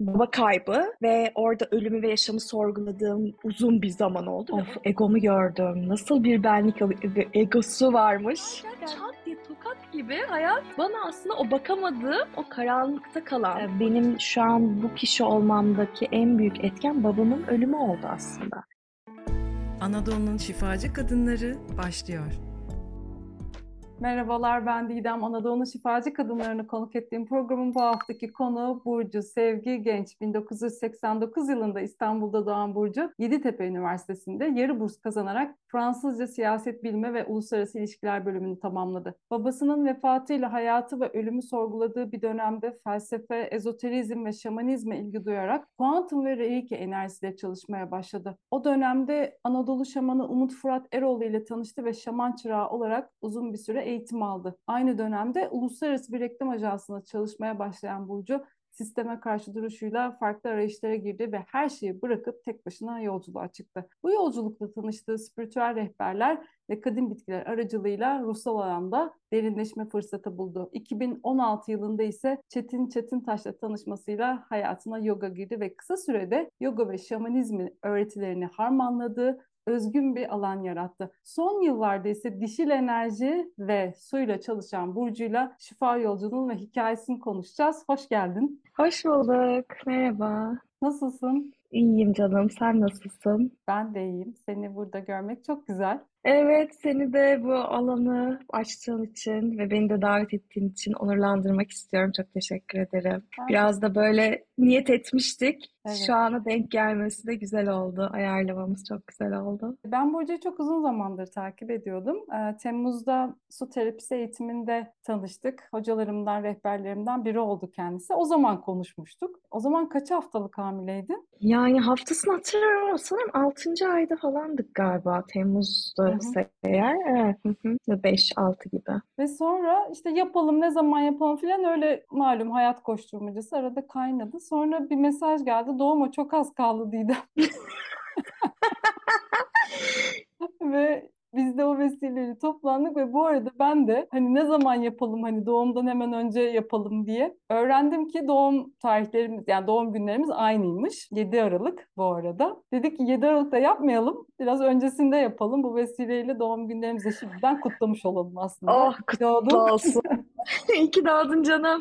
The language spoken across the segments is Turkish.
baba kaybı ve orada ölümü ve yaşamı sorguladığım uzun bir zaman oldu. Of egomu gördüm. Nasıl bir benlik egosu varmış. Çat diye tokat gibi hayat bana aslında o bakamadığım, o karanlıkta kalan. Ee, Benim şu an bu kişi olmamdaki en büyük etken babamın ölümü oldu aslında. Anadolu'nun şifacı kadınları başlıyor. Merhabalar ben Didem. Anadolu'nun şifacı kadınlarını konuk ettiğim programın bu haftaki konuğu Burcu Sevgi Genç. 1989 yılında İstanbul'da doğan Burcu, Yeditepe Üniversitesi'nde yarı burs kazanarak Fransızca Siyaset Bilimi ve Uluslararası İlişkiler bölümünü tamamladı. Babasının vefatıyla hayatı ve ölümü sorguladığı bir dönemde felsefe, ezoterizm ve şamanizme ilgi duyarak kuantum ve reiki enerjisiyle çalışmaya başladı. O dönemde Anadolu şamanı Umut Fırat Eroğlu ile tanıştı ve şaman çırağı olarak uzun bir süre eğitim aldı. Aynı dönemde uluslararası bir reklam ajansında çalışmaya başlayan Burcu, sisteme karşı duruşuyla farklı arayışlara girdi ve her şeyi bırakıp tek başına yolculuğa çıktı. Bu yolculukta tanıştığı spiritüel rehberler ve kadın bitkiler aracılığıyla ruhsal alanda derinleşme fırsatı buldu. 2016 yılında ise Çetin Çetintaş'la tanışmasıyla hayatına yoga girdi ve kısa sürede yoga ve şamanizmi öğretilerini harmanladığı özgün bir alan yarattı. Son yıllarda ise dişil enerji ve suyla çalışan Burcu'yla şifa yolculuğunun ve hikayesini konuşacağız. Hoş geldin. Hoş bulduk. Merhaba. Nasılsın? İyiyim canım. Sen nasılsın? Ben de iyiyim. Seni burada görmek çok güzel. Evet, seni de bu alanı açtığın için ve beni de davet ettiğin için onurlandırmak istiyorum. Çok teşekkür ederim. Ben- Biraz da böyle niyet etmiştik. Evet. Şu ana denk gelmesi de güzel oldu. Ayarlamamız çok güzel oldu. Ben Burcu'yu çok uzun zamandır takip ediyordum. Ee, Temmuz'da su terapisi eğitiminde tanıştık. Hocalarımdan, rehberlerimden biri oldu kendisi. O zaman konuşmuştuk. O zaman kaç haftalık hamileydin? Yani haftasını hatırlamıyorum ama sanırım 6. ayda falandık galiba. Temmuz'da Hı hı. eğer. Evet. Hı hı. 5-6 gibi. Ve sonra işte yapalım ne zaman yapalım filan öyle malum hayat koşturmacası arada kaynadı. Sonra bir mesaj geldi. Doğuma çok az kaldı Didem. Ve biz de o vesileyle toplandık ve bu arada ben de hani ne zaman yapalım hani doğumdan hemen önce yapalım diye öğrendim ki doğum tarihlerimiz yani doğum günlerimiz aynıymış. 7 Aralık bu arada. Dedik ki 7 Aralık'ta yapmayalım. Biraz öncesinde yapalım. Bu vesileyle doğum günlerimizi şimdiden kutlamış olalım aslında. Oh kutlu Doğdun. olsun. İyi ki doğdun canım.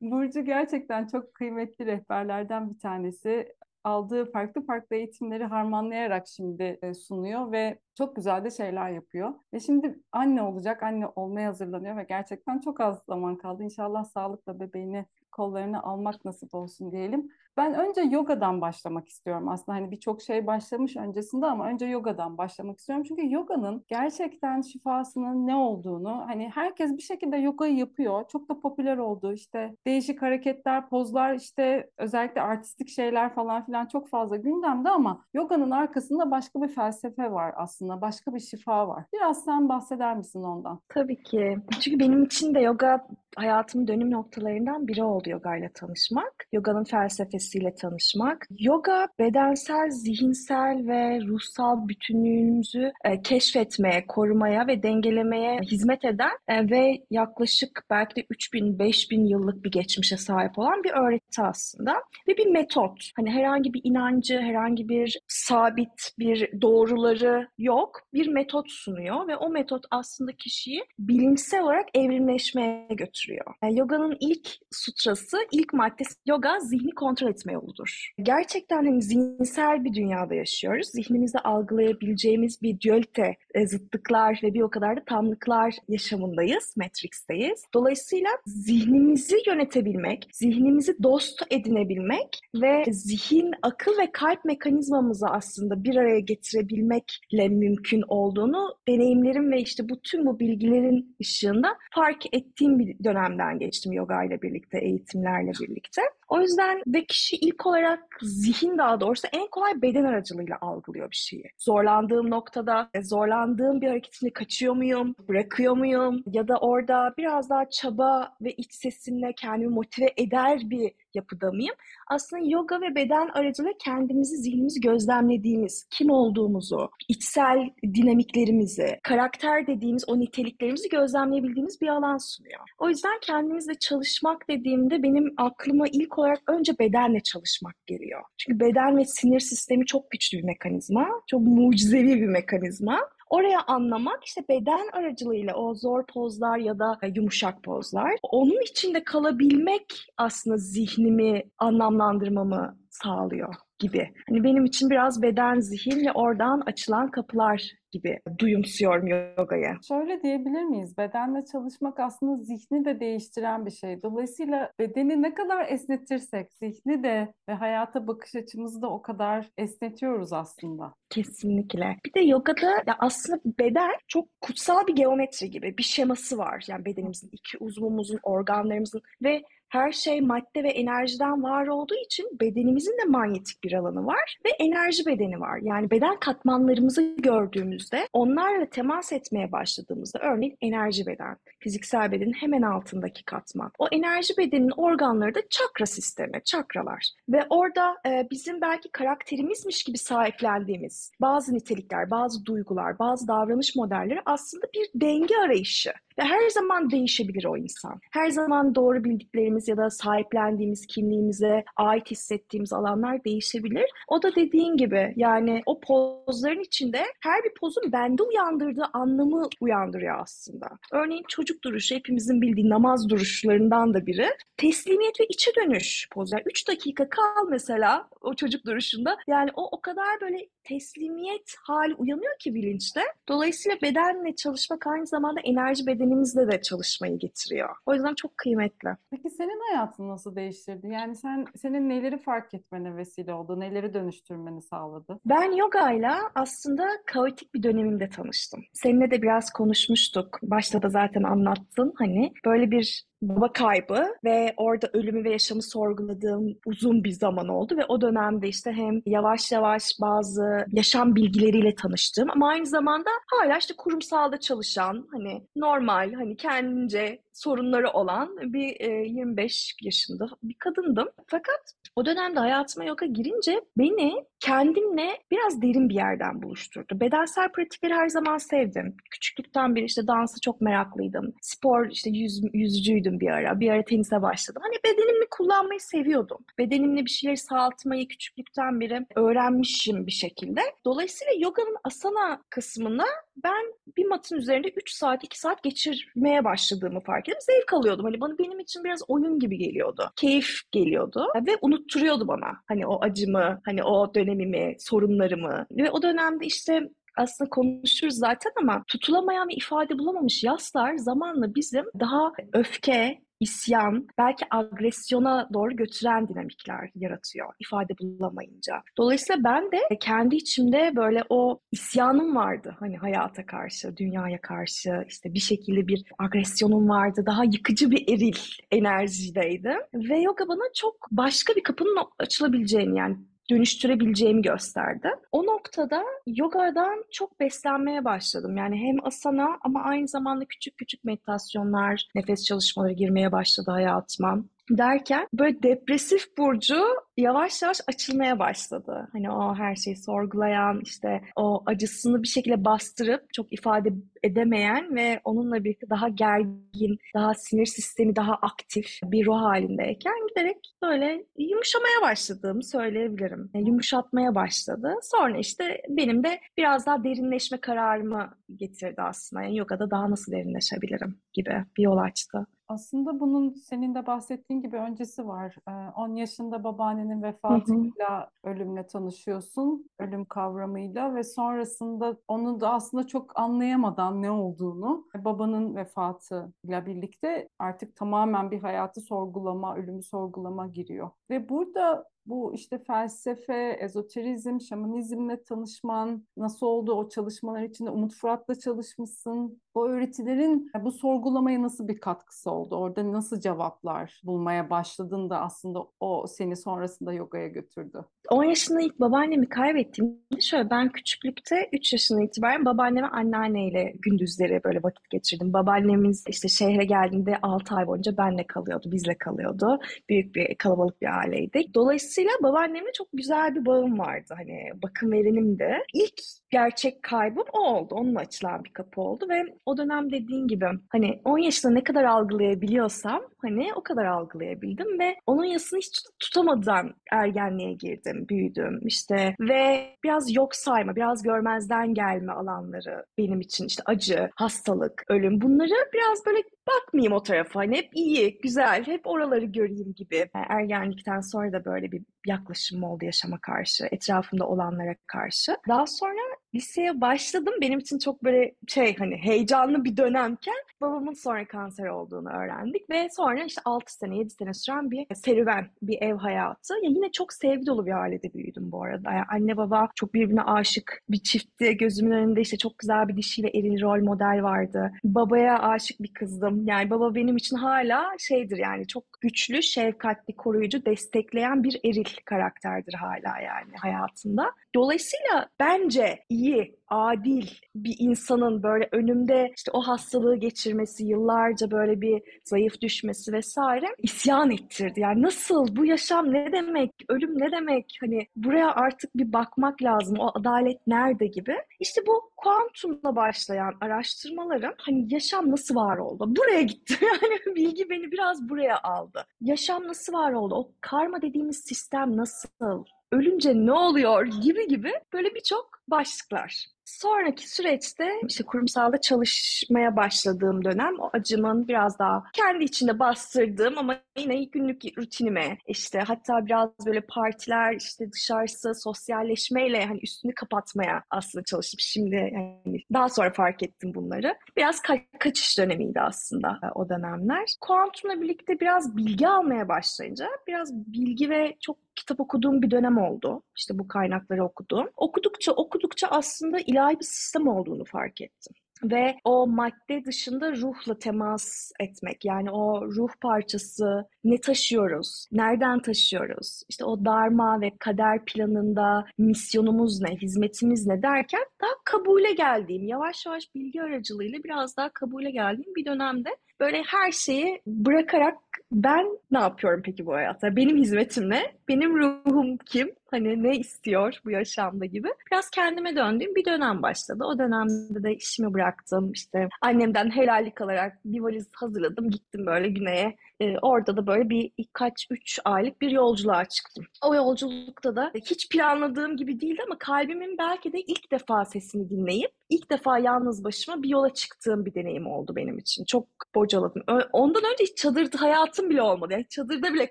Burcu gerçekten çok kıymetli rehberlerden bir tanesi. Aldığı farklı farklı eğitimleri harmanlayarak şimdi e, sunuyor ve çok güzel de şeyler yapıyor. Ve şimdi anne olacak, anne olmaya hazırlanıyor ve gerçekten çok az zaman kaldı. İnşallah sağlıkla bebeğini kollarına almak nasip olsun diyelim. Ben önce yogadan başlamak istiyorum aslında. Hani birçok şey başlamış öncesinde ama önce yogadan başlamak istiyorum. Çünkü yoganın gerçekten şifasının ne olduğunu hani herkes bir şekilde yogayı yapıyor. Çok da popüler oldu. İşte değişik hareketler, pozlar, işte özellikle artistik şeyler falan filan çok fazla gündemde ama yoganın arkasında başka bir felsefe var aslında. Başka bir şifa var. Biraz sen bahseder misin ondan? Tabii ki. Çünkü benim için de yoga hayatımın dönüm noktalarından biri oldu yoga ile tanışmak. Yoga'nın felsefesiyle tanışmak. Yoga bedensel, zihinsel ve ruhsal bütünlüğümüzü e, keşfetmeye, korumaya ve dengelemeye hizmet eden e, ve yaklaşık belki de 3000-5000 yıllık bir geçmişe sahip olan bir öğreti aslında. Ve bir metot. Hani herhangi bir inancı, herhangi bir sabit bir doğruları yok. Bir metot sunuyor ve o metot aslında kişiyi bilimsel olarak evrimleşmeye götürüyor. Yani yoganın ilk sutrası, ilk maddesi yoga zihni kontrol etme yoludur. Gerçekten hani zihinsel bir dünyada yaşıyoruz. Zihnimizde algılayabileceğimiz bir dualite, e, zıtlıklar ve bir o kadar da tamlıklar yaşamındayız, Matrix'teyiz. Dolayısıyla zihnimizi yönetebilmek, zihnimizi dost edinebilmek ve zihin, akıl ve kalp mekanizmamızı aslında bir araya getirebilmekle mümkün olduğunu deneyimlerim ve işte bu tüm bu bilgilerin ışığında fark ettiğim bir dönemden geçtim yoga ile birlikte, eğitimlerle birlikte. O yüzden ve kişi ilk olarak zihin daha doğrusu en kolay beden aracılığıyla algılıyor bir şeyi. Zorlandığım noktada, e, zorlandığım bir hareketini kaçıyor muyum, bırakıyor muyum ya da orada biraz daha çaba ve iç sesimle kendimi motive eder bir yapıda mıyım? Aslında yoga ve beden aracılığıyla kendimizi, zihnimizi gözlemlediğimiz, kim olduğumuzu, içsel dinamiklerimizi, karakter dediğimiz o niteliklerimizi gözlemleyebildiğimiz bir alan sunuyor. O yüzden kendimizle çalışmak dediğimde benim aklıma ilk olarak önce bedenle çalışmak geliyor. Çünkü beden ve sinir sistemi çok güçlü bir mekanizma, çok mucizevi bir mekanizma. Oraya anlamak işte beden aracılığıyla o zor pozlar ya da yumuşak pozlar. Onun içinde kalabilmek aslında zihnimi anlamlandırmamı sağlıyor gibi. Hani benim için biraz beden, zihin ve oradan açılan kapılar gibi duyumsuyorum yogayı. Şöyle diyebilir miyiz? Bedenle çalışmak aslında zihni de değiştiren bir şey. Dolayısıyla bedeni ne kadar esnetirsek zihni de ve hayata bakış açımızı da o kadar esnetiyoruz aslında. Kesinlikle. Bir de yogada ya aslında beden çok kutsal bir geometri gibi bir şeması var. Yani bedenimizin, iki uzvumuzun, organlarımızın ve her şey madde ve enerjiden var olduğu için bedenimizin de manyetik bir alanı var ve enerji bedeni var. Yani beden katmanlarımızı gördüğümüzde onlarla temas etmeye başladığımızda örneğin enerji beden, fiziksel bedenin hemen altındaki katman. O enerji bedenin organları da çakra sistemi, çakralar. Ve orada e, bizim belki karakterimizmiş gibi sahiplendiğimiz bazı nitelikler, bazı duygular, bazı davranış modelleri aslında bir denge arayışı. Ve her zaman değişebilir o insan. Her zaman doğru bildiklerimiz ya da sahiplendiğimiz kimliğimize ait hissettiğimiz alanlar değişebilir. O da dediğin gibi yani o pozların içinde her bir pozun bende uyandırdığı anlamı uyandırıyor aslında. Örneğin çocuk duruşu hepimizin bildiği namaz duruşlarından da biri. Teslimiyet ve içe dönüş pozlar. 3 dakika kal mesela o çocuk duruşunda. Yani o o kadar böyle teslimiyet hali uyanıyor ki bilinçte. Dolayısıyla bedenle çalışmak aynı zamanda enerji bedenimizle de çalışmayı getiriyor. O yüzden çok kıymetli. Peki senin hayatın nasıl değiştirdi? Yani sen senin neleri fark etmene vesile oldu, neleri dönüştürmeni sağladı? Ben yogayla aslında kaotik bir dönemimde tanıştım. Seninle de biraz konuşmuştuk. Başta da zaten anlattın hani. Böyle bir baba kaybı ve orada ölümü ve yaşamı sorguladığım uzun bir zaman oldu ve o dönemde işte hem yavaş yavaş bazı yaşam bilgileriyle tanıştım ama aynı zamanda hala işte kurumsalda çalışan hani normal hani kendince sorunları olan bir e, 25 yaşında bir kadındım. Fakat o dönemde hayatıma yoga girince beni kendimle biraz derin bir yerden buluşturdu. Bedensel pratikleri her zaman sevdim. Küçüklükten beri işte dansı çok meraklıydım. Spor işte yüz, yüzücüydüm bir ara. Bir ara tenise başladım. Hani bedenimi kullanmayı seviyordum. Bedenimle bir şeyleri sağaltmayı küçüklükten beri öğrenmişim bir şekilde. Dolayısıyla yoganın asana kısmında ben bir matın üzerinde 3 saat 2 saat geçirmeye başladığımı fark ettim. Zevk alıyordum. Hani bana benim için biraz oyun gibi geliyordu. Keyif geliyordu ve unutturuyordu bana. Hani o acımı, hani o dönemimi, sorunlarımı. Ve o dönemde işte aslında konuşuruz zaten ama tutulamayan ve ifade bulamamış yaslar zamanla bizim daha öfke, isyan, belki agresyona doğru götüren dinamikler yaratıyor ifade bulamayınca. Dolayısıyla ben de kendi içimde böyle o isyanım vardı hani hayata karşı, dünyaya karşı işte bir şekilde bir agresyonum vardı. Daha yıkıcı bir eril enerjideydim. Ve yoga bana çok başka bir kapının açılabileceğini yani dönüştürebileceğimi gösterdi. O noktada yogadan çok beslenmeye başladım. Yani hem asana ama aynı zamanda küçük küçük meditasyonlar, nefes çalışmaları girmeye başladı hayatıma derken böyle depresif burcu yavaş yavaş açılmaya başladı. Hani o her şeyi sorgulayan, işte o acısını bir şekilde bastırıp çok ifade edemeyen ve onunla birlikte daha gergin, daha sinir sistemi daha aktif bir ruh halindeyken giderek böyle yumuşamaya başladığımı söyleyebilirim. Yani yumuşatmaya başladı. Sonra işte benim de biraz daha derinleşme kararımı getirdi aslında. Yani yogada daha nasıl derinleşebilirim gibi bir yol açtı. Aslında bunun senin de bahsettiğin gibi öncesi var. 10 yaşında babaannenin vefatıyla, ölümle tanışıyorsun, ölüm kavramıyla ve sonrasında onu da aslında çok anlayamadan ne olduğunu, babanın vefatıyla birlikte artık tamamen bir hayatı sorgulama, ölümü sorgulama giriyor. Ve burada bu işte felsefe, ezoterizm, şamanizmle tanışman, nasıl oldu o çalışmalar içinde? Umut Fırat'la çalışmışsın. O öğretilerin bu sorgulamaya nasıl bir katkısı oldu? Orada nasıl cevaplar bulmaya başladın da aslında o seni sonrasında yogaya götürdü? 10 yaşında ilk babaannemi kaybettiğimde şöyle ben küçüklükte 3 yaşından itibaren babaanne ve anneanneyle gündüzleri böyle vakit geçirdim. Babaannemiz işte şehre geldiğinde 6 ay boyunca benle kalıyordu, bizle kalıyordu. Büyük bir kalabalık bir aileydik. Dolayısıyla babaannemle çok güzel bir bağım vardı. Hani bakım verenimdi. İlk gerçek kaybım o oldu. Onunla açılan bir kapı oldu ve o dönem dediğin gibi hani 10 yaşında ne kadar algılayabiliyorsam hani o kadar algılayabildim ve onun yasını hiç tutamadan ergenliğe girdim, büyüdüm işte ve biraz yok sayma, biraz görmezden gelme alanları benim için işte acı, hastalık, ölüm bunları biraz böyle bakmayayım o tarafa. Hani hep iyi, güzel, hep oraları göreyim gibi. Yani ergenlikten sonra da böyle bir yaklaşım oldu yaşama karşı, etrafımda olanlara karşı. Daha sonra liseye başladım. Benim için çok böyle şey hani heyecanlı bir dönemken babamın sonra kanser olduğunu öğrendik ve sonra işte 6 sene 7 sene süren bir serüven, bir ev hayatı. Ya yine çok sevgi dolu bir ailede büyüdüm bu arada. Yani anne baba çok birbirine aşık bir çiftti. Gözümün önünde işte çok güzel bir dişi ve eril rol model vardı. Babaya aşık bir kızdım. Yani baba benim için hala şeydir yani çok güçlü, şefkatli, koruyucu, destekleyen bir eril karakterdir hala yani hayatında. Dolayısıyla bence iyi, adil bir insanın böyle önümde işte o hastalığı geçirmesi, yıllarca böyle bir zayıf düşmesi vesaire isyan ettirdi. Yani nasıl bu yaşam ne demek, ölüm ne demek? Hani buraya artık bir bakmak lazım. O adalet nerede gibi. İşte bu kuantumla başlayan araştırmalarım hani yaşam nasıl var oldu? Buraya gitti. Yani bilgi beni biraz buraya aldı. Yaşam nasıl var oldu? O karma dediğimiz sistem nasıl? Ölünce ne oluyor gibi gibi böyle birçok başlıklar. Sonraki süreçte işte kurumsalda çalışmaya başladığım dönem o acımın biraz daha kendi içinde bastırdığım ama yine günlük rutinime işte hatta biraz böyle partiler işte dışarısı sosyalleşmeyle hani üstünü kapatmaya aslında çalıştım. Şimdi yani daha sonra fark ettim bunları. Biraz ka- kaçış dönemiydi aslında o dönemler. Kuantumla birlikte biraz bilgi almaya başlayınca biraz bilgi ve çok kitap okuduğum bir dönem oldu. İşte bu kaynakları okudum. Okudukça okudukça aslında ilahi bir sistem olduğunu fark ettim ve o madde dışında ruhla temas etmek yani o ruh parçası ne taşıyoruz, nereden taşıyoruz, işte o darma ve kader planında misyonumuz ne, hizmetimiz ne derken daha kabule geldiğim, yavaş yavaş bilgi aracılığıyla biraz daha kabule geldiğim bir dönemde böyle her şeyi bırakarak ben ne yapıyorum peki bu hayatta? Benim hizmetim ne? Benim ruhum kim? Hani ne istiyor bu yaşamda gibi. Biraz kendime döndüğüm bir dönem başladı. O dönemde de işimi bıraktım. İşte annemden helallik alarak bir valiz hazırladım. Gittim böyle güneye. Ee, orada da böyle bir kaç üç aylık bir yolculuğa çıktım. O yolculukta da hiç planladığım gibi değildi ama kalbimin belki de ilk defa sesini dinleyip ilk defa yalnız başıma bir yola çıktığım bir deneyim oldu benim için. Çok bocaladım. Ondan önce hiç çadırda hayatım bile olmadı. Yani çadırda bile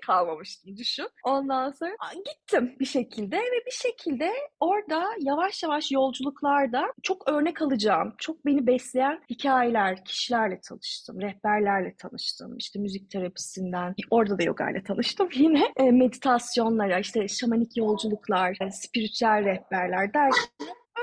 kalmamıştım düşün. Ondan sonra gittim bir şekilde ve bir şekilde orada yavaş yavaş yolculuklarda çok örnek alacağım, çok beni besleyen hikayeler, kişilerle tanıştım, rehberlerle tanıştım. İşte müzik terapisinden, orada da yoga ile tanıştım yine. E, meditasyonlara, işte şamanik yolculuklar, spiritüel rehberler derken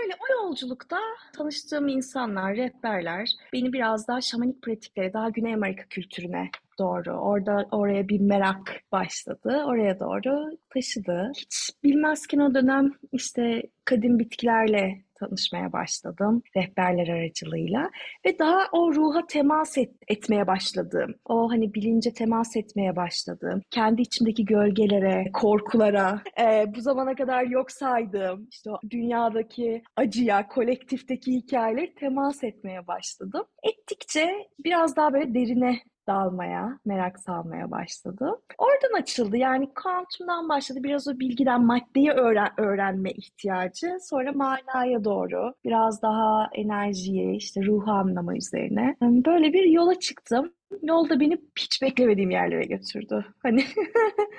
Öyle o yolculukta tanıştığım insanlar, rehberler beni biraz daha şamanik pratiklere, daha Güney Amerika kültürüne doğru. Orada oraya bir merak başladı. Oraya doğru taşıdı. Hiç bilmezken o dönem işte kadim bitkilerle tanışmaya başladım rehberler aracılığıyla ve daha o ruha temas et, etmeye başladım. O hani bilince temas etmeye başladım. Kendi içimdeki gölgelere, korkulara, e, bu zamana kadar yok saydığım işte o dünyadaki acıya, kolektifteki hikayeleri temas etmeye başladım. Ettikçe biraz daha böyle derine dalmaya, merak salmaya başladı. Oradan açıldı. Yani kuantumdan başladı. Biraz o bilgiden maddeyi öğren öğrenme ihtiyacı. Sonra manaya doğru biraz daha enerjiyi, işte ruhu anlama üzerine. Böyle bir yola çıktım. Yolda beni hiç beklemediğim yerlere götürdü. Hani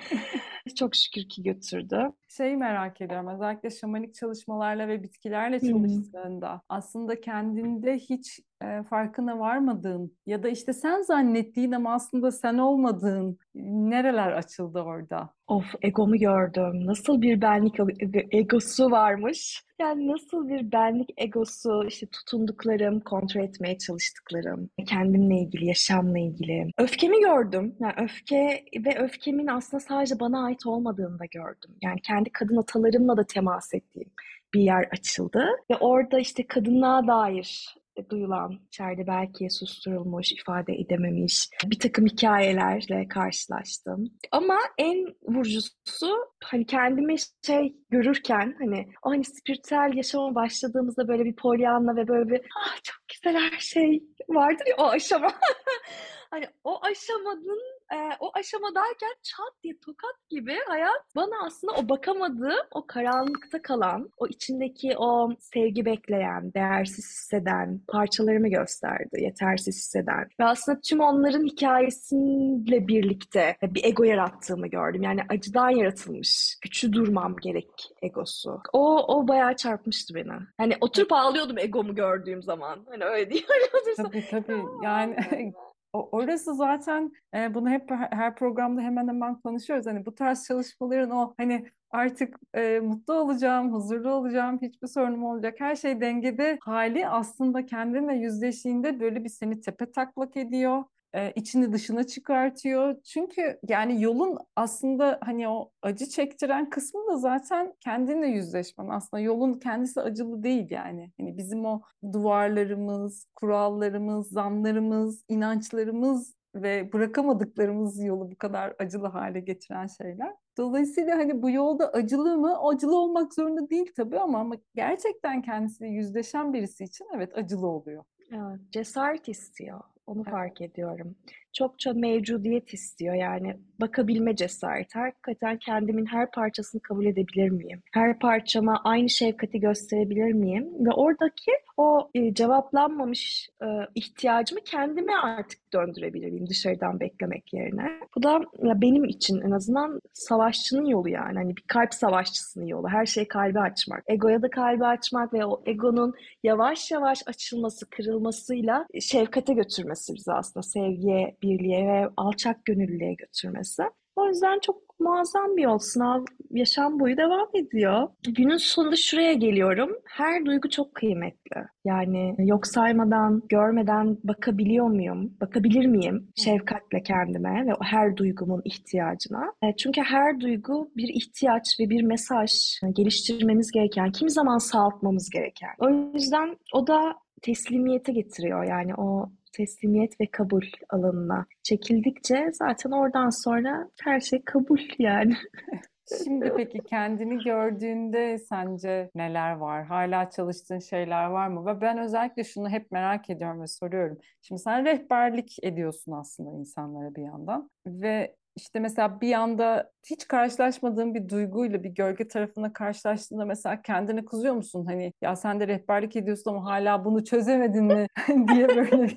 çok şükür ki götürdü. Şey merak ediyorum özellikle şamanik çalışmalarla ve bitkilerle çalıştığında aslında kendinde hiç e, farkına varmadığın ya da işte sen zannettiğin ama aslında sen olmadığın nereler açıldı orada? Of egomu gördüm. Nasıl bir benlik ego- egosu varmış. Yani nasıl bir benlik egosu, işte tutunduklarım, kontrol etmeye çalıştıklarım, kendimle ilgili, yaşamla ilgili. Öfkemi gördüm. Yani öfke ve öfkemin aslında sadece bana ait olmadığını da gördüm. Yani kendi kadın atalarımla da temas ettiğim bir yer açıldı. Ve orada işte kadınlığa dair duyulan, içeride belki susturulmuş, ifade edememiş bir takım hikayelerle karşılaştım. Ama en vurucusu hani kendimi şey görürken hani o hani spiritüel yaşama başladığımızda böyle bir polyanla ve böyle bir ah çok güzel her şey vardır ya o aşama. hani o aşamanın e, o aşamadayken çat diye tokat gibi hayat bana aslında o bakamadığım, o karanlıkta kalan, o içindeki o sevgi bekleyen, değersiz hisseden parçalarımı gösterdi, yetersiz hisseden. Ve aslında tüm onların hikayesiyle birlikte bir ego yarattığımı gördüm. Yani acıdan yaratılmış, güçlü durmam gerek egosu. O, o bayağı çarpmıştı beni. Hani oturup ağlıyordum egomu gördüğüm zaman. Hani öyle değil. Tabii tabii. Yani orası zaten e, bunu hep her programda hemen hemen konuşuyoruz. Hani bu tarz çalışmaların o hani artık e, mutlu olacağım, huzurlu olacağım, hiçbir sorunum olacak, her şey dengede. Hali aslında kendinle yüzleştiğinde böyle bir seni tepe taklak ediyor e, içini dışına çıkartıyor. Çünkü yani yolun aslında hani o acı çektiren kısmı da zaten kendinle yüzleşmen. Aslında yolun kendisi acılı değil yani. Hani bizim o duvarlarımız, kurallarımız, zanlarımız, inançlarımız ve bırakamadıklarımız yolu bu kadar acılı hale getiren şeyler. Dolayısıyla hani bu yolda acılı mı? Acılı olmak zorunda değil tabii ama, ama gerçekten kendisiyle yüzleşen birisi için evet acılı oluyor. Evet, cesaret istiyor. Onu evet. fark ediyorum. Çokça mevcudiyet istiyor yani bakabilme cesareti. Hakikaten kendimin her parçasını kabul edebilir miyim? Her parçama aynı şefkati gösterebilir miyim? Ve oradaki o e, cevaplanmamış e, ihtiyacımı kendime artık döndürebilir miyim dışarıdan beklemek yerine? Bu da benim için en azından savaşçının yolu yani. Hani bir kalp savaşçısının yolu. Her şey kalbi açmak. Egoya da kalbi açmak ve o egonun yavaş yavaş açılması, kırılmasıyla şefkate götürmesi bizi aslında sevgiye, birliğe ve alçak gönüllülüğe götürmesi. O yüzden çok muazzam bir yol. Sınav yaşam boyu devam ediyor. Günün sonunda şuraya geliyorum. Her duygu çok kıymetli. Yani yok saymadan, görmeden bakabiliyor muyum? Bakabilir miyim şefkatle kendime ve her duygumun ihtiyacına? E, çünkü her duygu bir ihtiyaç ve bir mesaj geliştirmemiz gereken, kimi zaman sağaltmamız gereken. O yüzden o da teslimiyete getiriyor. Yani o teslimiyet ve kabul alanına çekildikçe zaten oradan sonra her şey kabul yani. Şimdi peki kendini gördüğünde sence neler var? Hala çalıştığın şeyler var mı? Ve ben özellikle şunu hep merak ediyorum ve soruyorum. Şimdi sen rehberlik ediyorsun aslında insanlara bir yandan ve işte mesela bir anda hiç karşılaşmadığın bir duyguyla bir gölge tarafına karşılaştığında mesela kendine kızıyor musun? Hani ya sen de rehberlik ediyorsun ama hala bunu çözemedin mi diye böyle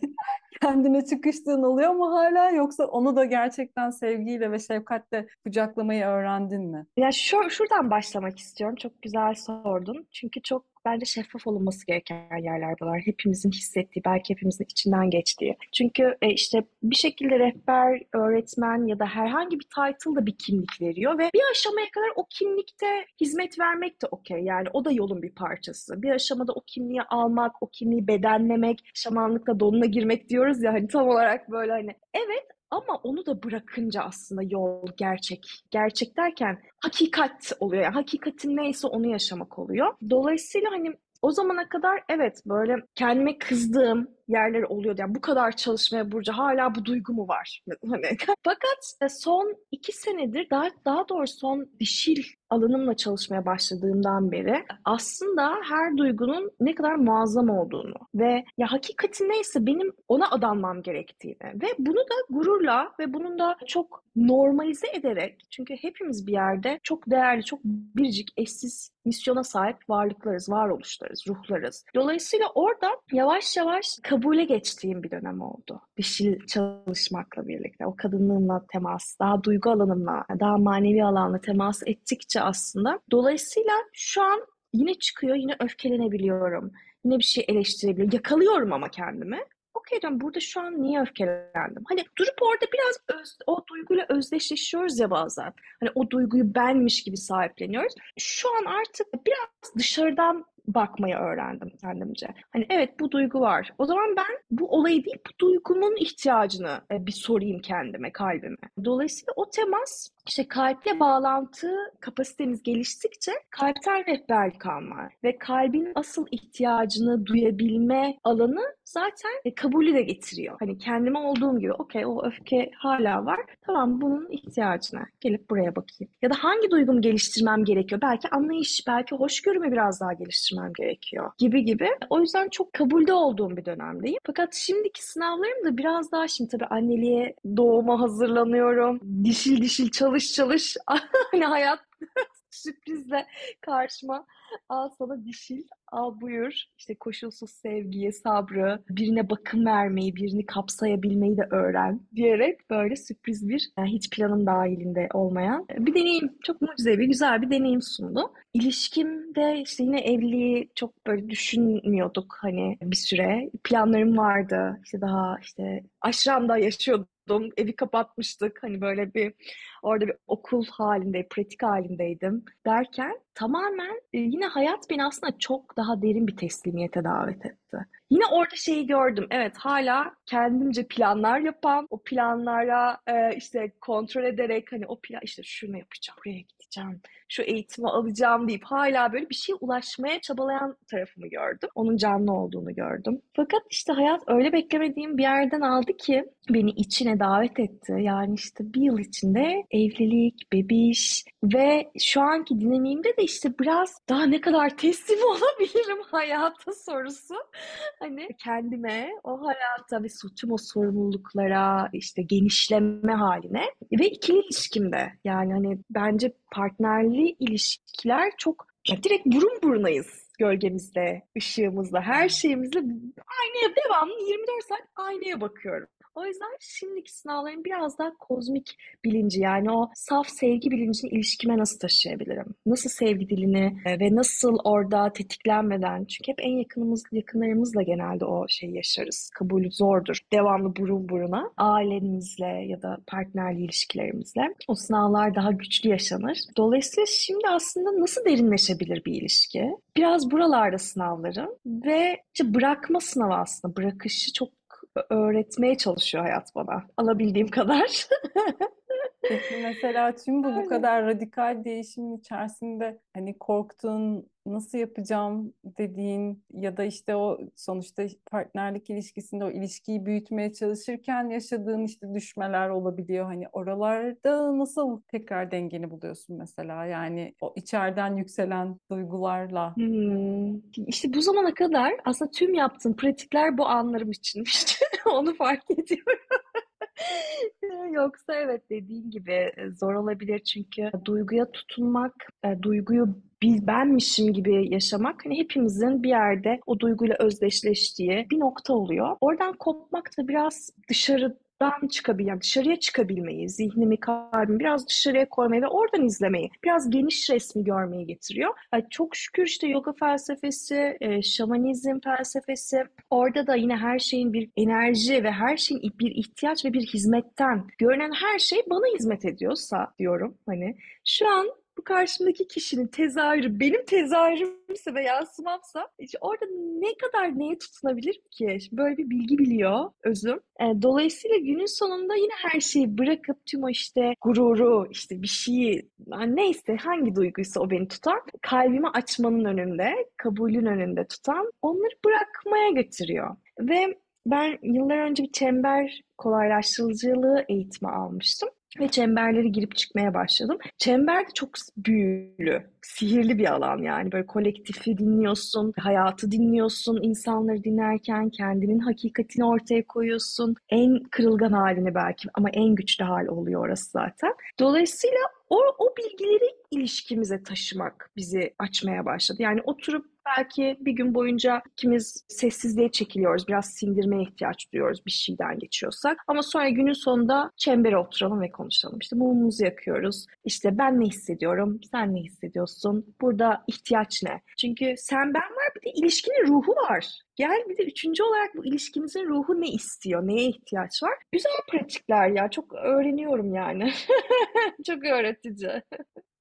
kendine çıkıştığın oluyor mu hala yoksa onu da gerçekten sevgiyle ve şefkatle kucaklamayı öğrendin mi? Ya şu, şuradan başlamak istiyorum. Çok güzel sordun. Çünkü çok bence şeffaf olunması gereken yerler bunlar. Hepimizin hissettiği, belki hepimizin içinden geçtiği. Çünkü e, işte bir şekilde rehber, öğretmen ya da herhangi bir title da bir kimlik veriyor ve bir aşamaya kadar o kimlikte hizmet vermek de okey. Yani o da yolun bir parçası. Bir aşamada o kimliği almak, o kimliği bedenlemek, şamanlıkla donuna girmek diyoruz ya hani tam olarak böyle hani evet ama onu da bırakınca aslında yol gerçek. Gerçek derken hakikat oluyor. Yani hakikatin neyse onu yaşamak oluyor. Dolayısıyla hani o zamana kadar evet böyle kendime kızdığım yerler oluyordu. Yani bu kadar çalışmaya Burcu hala bu duygu mu var? Hani. Fakat e, son iki senedir daha, daha doğrusu son dişil alanımla çalışmaya başladığımdan beri aslında her duygunun ne kadar muazzam olduğunu ve ya hakikati neyse benim ona adanmam gerektiğini ve bunu da gururla ve bunun da çok normalize ederek çünkü hepimiz bir yerde çok değerli, çok biricik, eşsiz misyona sahip varlıklarız, varoluşlarız, ruhlarız. Dolayısıyla orada yavaş yavaş kabule geçtiğim bir dönem oldu. Dişil çalışmakla birlikte. O kadınlığımla temas, daha duygu alanımla, daha manevi alanla temas ettikçe aslında. Dolayısıyla şu an yine çıkıyor, yine öfkelenebiliyorum. ne bir şey eleştirebiliyorum. Yakalıyorum ama kendimi. Okey diyorum burada şu an niye öfkelendim? Hani durup orada biraz öz, o duyguyla özdeşleşiyoruz ya bazen. Hani o duyguyu benmiş gibi sahipleniyoruz. Şu an artık biraz dışarıdan bakmayı öğrendim kendimce. Hani evet bu duygu var. O zaman ben bu olayı değil bu duygunun ihtiyacını e, bir sorayım kendime, kalbime. Dolayısıyla o temas işte kalple bağlantı kapasitemiz geliştikçe kalpten rehberlik alma ve kalbin asıl ihtiyacını duyabilme alanı zaten e, kabulü de getiriyor. Hani kendime olduğum gibi okey o öfke hala var. Tamam bunun ihtiyacına gelip buraya bakayım. Ya da hangi duygumu geliştirmem gerekiyor? Belki anlayış, belki hoşgörümü biraz daha geliştirmem gerekiyor gibi gibi. O yüzden çok kabulde olduğum bir dönemdeyim. Fakat şimdiki sınavlarım da biraz daha şimdi tabii anneliğe doğuma hazırlanıyorum. Dişil dişil çalış çalış. hani hayat sürprizle karşıma al sana dişil, al buyur. İşte koşulsuz sevgiyi, sabrı, birine bakım vermeyi, birini kapsayabilmeyi de öğren diyerek böyle sürpriz bir, yani hiç planım dahilinde olmayan bir deneyim. Çok mucizevi, güzel bir deneyim sundu. İlişkimde işte yine evliliği çok böyle düşünmüyorduk hani bir süre. Planlarım vardı. İşte daha işte aşramda yaşıyordum evi kapatmıştık. Hani böyle bir orada bir okul halinde, pratik halindeydim derken tamamen e, yine hayat beni aslında çok daha derin bir teslimiyete davet etti. Yine orada şeyi gördüm. Evet hala kendimce planlar yapan, o planlara e, işte kontrol ederek hani o plan işte şunu yapacağım, buraya gideceğim, şu eğitimi alacağım deyip hala böyle bir şeye ulaşmaya çabalayan tarafımı gördüm. Onun canlı olduğunu gördüm. Fakat işte hayat öyle beklemediğim bir yerden aldı ki beni içine davet etti. Yani işte bir yıl içinde evlilik, bebiş ve şu anki dinamiğimde de işte biraz daha ne kadar teslim olabilirim hayata sorusu. Hani kendime, o hayata ve tüm o sorumluluklara işte genişleme haline ve ikili ilişkimde yani hani bence partnerli ilişkiler çok direkt burun burunayız gölgemizle, ışığımızla, her şeyimizle. Aynaya devamlı 24 saat aynaya bakıyorum. O yüzden şimdiki sınavların biraz daha kozmik bilinci yani o saf sevgi bilincini ilişkime nasıl taşıyabilirim? Nasıl sevgi dilini e, ve nasıl orada tetiklenmeden çünkü hep en yakınımız yakınlarımızla genelde o şeyi yaşarız. Kabulü zordur. Devamlı burun buruna ailemizle ya da partnerli ilişkilerimizle o sınavlar daha güçlü yaşanır. Dolayısıyla şimdi aslında nasıl derinleşebilir bir ilişki? Biraz buralarda sınavlarım ve işte bırakma sınavı aslında. Bırakışı çok öğretmeye çalışıyor hayat bana. Alabildiğim kadar. Peki mesela tüm bu bu kadar radikal değişimin içerisinde hani korktuğun, nasıl yapacağım dediğin ya da işte o sonuçta partnerlik ilişkisinde o ilişkiyi büyütmeye çalışırken yaşadığın işte düşmeler olabiliyor. Hani oralarda nasıl tekrar dengeni buluyorsun mesela? Yani o içeriden yükselen duygularla. Hmm. İşte bu zamana kadar aslında tüm yaptığım pratikler bu anlarım içinmiş. Onu fark ediyorum. Yoksa evet dediğin gibi e, zor olabilir çünkü duyguya tutunmak, e, duyguyu biz benmişim gibi yaşamak hani hepimizin bir yerde o duyguyla özdeşleştiği bir nokta oluyor. Oradan kopmak da biraz dışarı ben çıkabilmeyi, dışarıya çıkabilmeyi, zihnimi, kalbimi biraz dışarıya koymayı ve oradan izlemeyi, biraz geniş resmi görmeyi getiriyor. Yani çok şükür işte yoga felsefesi, e, şamanizm felsefesi, orada da yine her şeyin bir enerji ve her şeyin bir ihtiyaç ve bir hizmetten görünen her şey bana hizmet ediyorsa diyorum hani şu an bu karşımdaki kişinin tezahürü benim tezahürümse ve yansımamsa işte orada ne kadar neye tutunabilir ki? Şimdi böyle bir bilgi biliyor özüm. E, dolayısıyla günün sonunda yine her şeyi bırakıp tüm o işte gururu, işte bir şeyi neyse hangi duyguysa o beni tutan kalbimi açmanın önünde, kabulün önünde tutan onları bırakmaya götürüyor. Ve ben yıllar önce bir çember kolaylaştırıcılığı eğitimi almıştım ve çemberleri girip çıkmaya başladım. Çember de çok büyülü, sihirli bir alan yani. Böyle kolektifi dinliyorsun, hayatı dinliyorsun, insanları dinlerken kendinin hakikatini ortaya koyuyorsun. En kırılgan halini belki ama en güçlü hal oluyor orası zaten. Dolayısıyla o, o bilgileri ilişkimize taşımak bizi açmaya başladı. Yani oturup belki bir gün boyunca ikimiz sessizliğe çekiliyoruz. Biraz sindirmeye ihtiyaç duyuyoruz bir şeyden geçiyorsak. Ama sonra günün sonunda çembere oturalım ve konuşalım. İşte mumumuzu yakıyoruz. İşte ben ne hissediyorum, sen ne hissediyorsun? Burada ihtiyaç ne? Çünkü sen ben var bir de ilişkinin ruhu var. Gel bir de üçüncü olarak bu ilişkimizin ruhu ne istiyor, neye ihtiyaç var? Güzel pratikler ya. Çok öğreniyorum yani. Çok öğretici.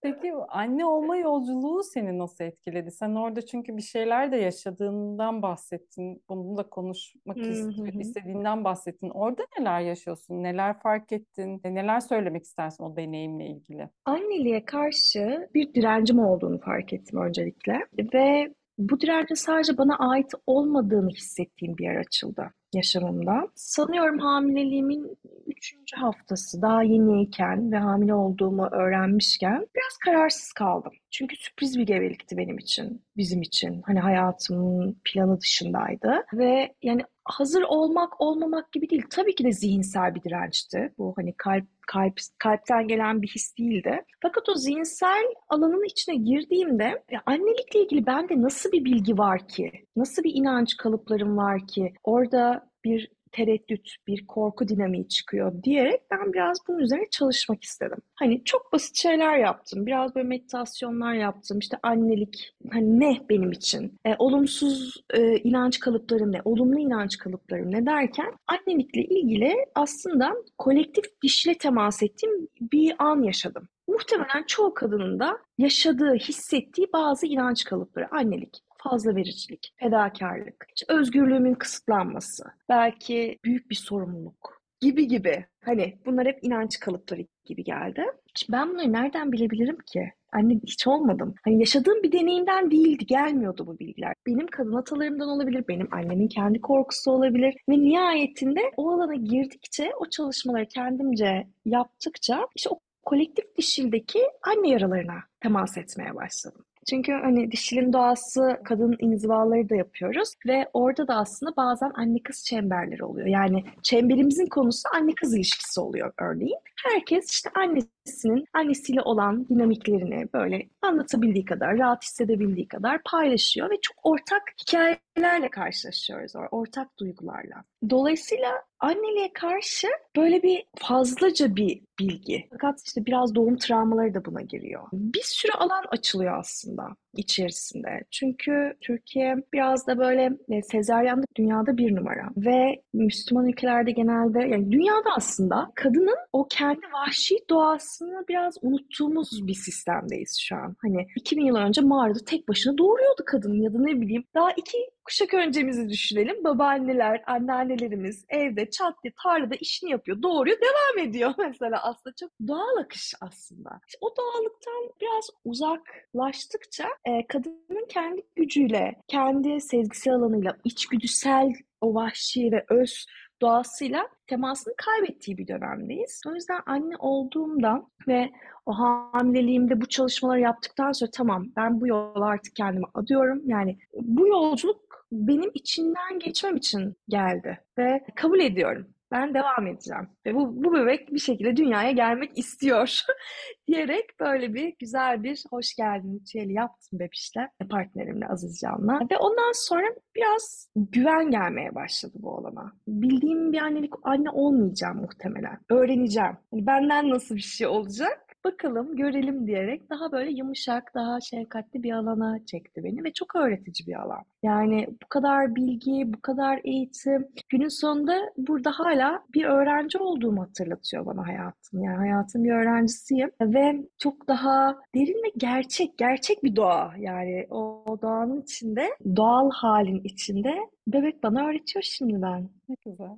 Peki anne olma yolculuğu seni nasıl etkiledi? Sen orada çünkü bir şeyler de yaşadığından bahsettin. Bunu da konuşmak ist- istediğinden bahsettin. Orada neler yaşıyorsun? Neler fark ettin? E, Neler söylemek istersin o deneyimle ilgili? Anneliğe karşı bir direncim olduğunu fark ettim öncelikle ve bu direncin sadece bana ait olmadığını hissettiğim bir yer açıldı yaşamımda. Sanıyorum hamileliğimin üçüncü haftası daha yeniyken ve hamile olduğumu öğrenmişken biraz kararsız kaldım. Çünkü sürpriz bir gebelikti benim için, bizim için. Hani hayatımın planı dışındaydı ve yani hazır olmak olmamak gibi değil. Tabii ki de zihinsel bir dirençti. Bu hani kalp kalp kalpten gelen bir his değildi. Fakat o zihinsel alanın içine girdiğimde ya annelikle ilgili bende nasıl bir bilgi var ki? Nasıl bir inanç kalıplarım var ki? Orada bir tereddüt, bir korku dinamiği çıkıyor diyerek ben biraz bunun üzerine çalışmak istedim. Hani çok basit şeyler yaptım. Biraz böyle meditasyonlar yaptım. İşte annelik hani ne benim için? E, olumsuz e, inanç kalıplarım ne? Olumlu inanç kalıplarım ne derken annelikle ilgili aslında kolektif dişle temas ettiğim bir an yaşadım. Muhtemelen çoğu kadının da yaşadığı, hissettiği bazı inanç kalıpları. Annelik, fazla vericilik, fedakarlık, işte özgürlüğümün kısıtlanması, belki büyük bir sorumluluk gibi gibi. Hani bunlar hep inanç kalıpları gibi geldi. Ben bunları nereden bilebilirim ki? Anne hiç olmadım. Hani yaşadığım bir deneyimden değildi, gelmiyordu bu bilgiler. Benim kadın atalarımdan olabilir, benim annemin kendi korkusu olabilir. Ve nihayetinde o alana girdikçe, o çalışmaları kendimce yaptıkça işte o kolektif dişildeki anne yaralarına temas etmeye başladım. Çünkü hani dişilin doğası kadın inzivaları da yapıyoruz ve orada da aslında bazen anne kız çemberleri oluyor. Yani çemberimizin konusu anne kız ilişkisi oluyor örneğin. Herkes işte annesinin annesiyle olan dinamiklerini böyle anlatabildiği kadar, rahat hissedebildiği kadar paylaşıyor ve çok ortak hikayelerle karşılaşıyoruz, ortak duygularla. Dolayısıyla anneliğe karşı böyle bir fazlaca bir bilgi. Fakat işte biraz doğum travmaları da buna giriyor. Bir sürü alan açılıyor aslında içerisinde. Çünkü Türkiye biraz da böyle e, sezaryenlik dünyada bir numara ve Müslüman ülkelerde genelde yani dünyada aslında kadının o kendi vahşi doğasını biraz unuttuğumuz bir sistemdeyiz şu an. Hani 2000 yıl önce mağarada tek başına doğuruyordu kadın ya da ne bileyim daha iki kuşak öncemizi düşünelim. Babaanneler, anneannelerimiz evde çat diye tarlada işini yapıyor, doğuruyor, devam ediyor mesela aslında çok doğal akış aslında. İşte o doğallıktan biraz uzaklaştıkça e, kadının kendi gücüyle, kendi sezgisel alanıyla, içgüdüsel o vahşi ve öz doğasıyla temasını kaybettiği bir dönemdeyiz. O yüzden anne olduğumda ve o hamileliğimde bu çalışmaları yaptıktan sonra tamam ben bu yola artık kendimi adıyorum. Yani bu yolculuk benim içinden geçmem için geldi ve kabul ediyorum. Ben devam edeceğim. Ve bu, bu bebek bir şekilde dünyaya gelmek istiyor diyerek böyle bir güzel bir hoş geldin ritüeli yaptım bebişle, partnerimle Aziz Can'la. Ve ondan sonra biraz güven gelmeye başladı bu olana. Bildiğim bir annelik anne olmayacağım muhtemelen. Öğreneceğim. Yani benden nasıl bir şey olacak? Bakalım, görelim diyerek daha böyle yumuşak, daha şefkatli bir alana çekti beni ve çok öğretici bir alan. Yani bu kadar bilgi, bu kadar eğitim, günün sonunda burada hala bir öğrenci olduğumu hatırlatıyor bana hayatım. Yani hayatın bir öğrencisiyim ve çok daha derin ve gerçek, gerçek bir doğa. Yani o, o doğanın içinde, doğal halin içinde bebek bana öğretiyor şimdiden. Ne güzel.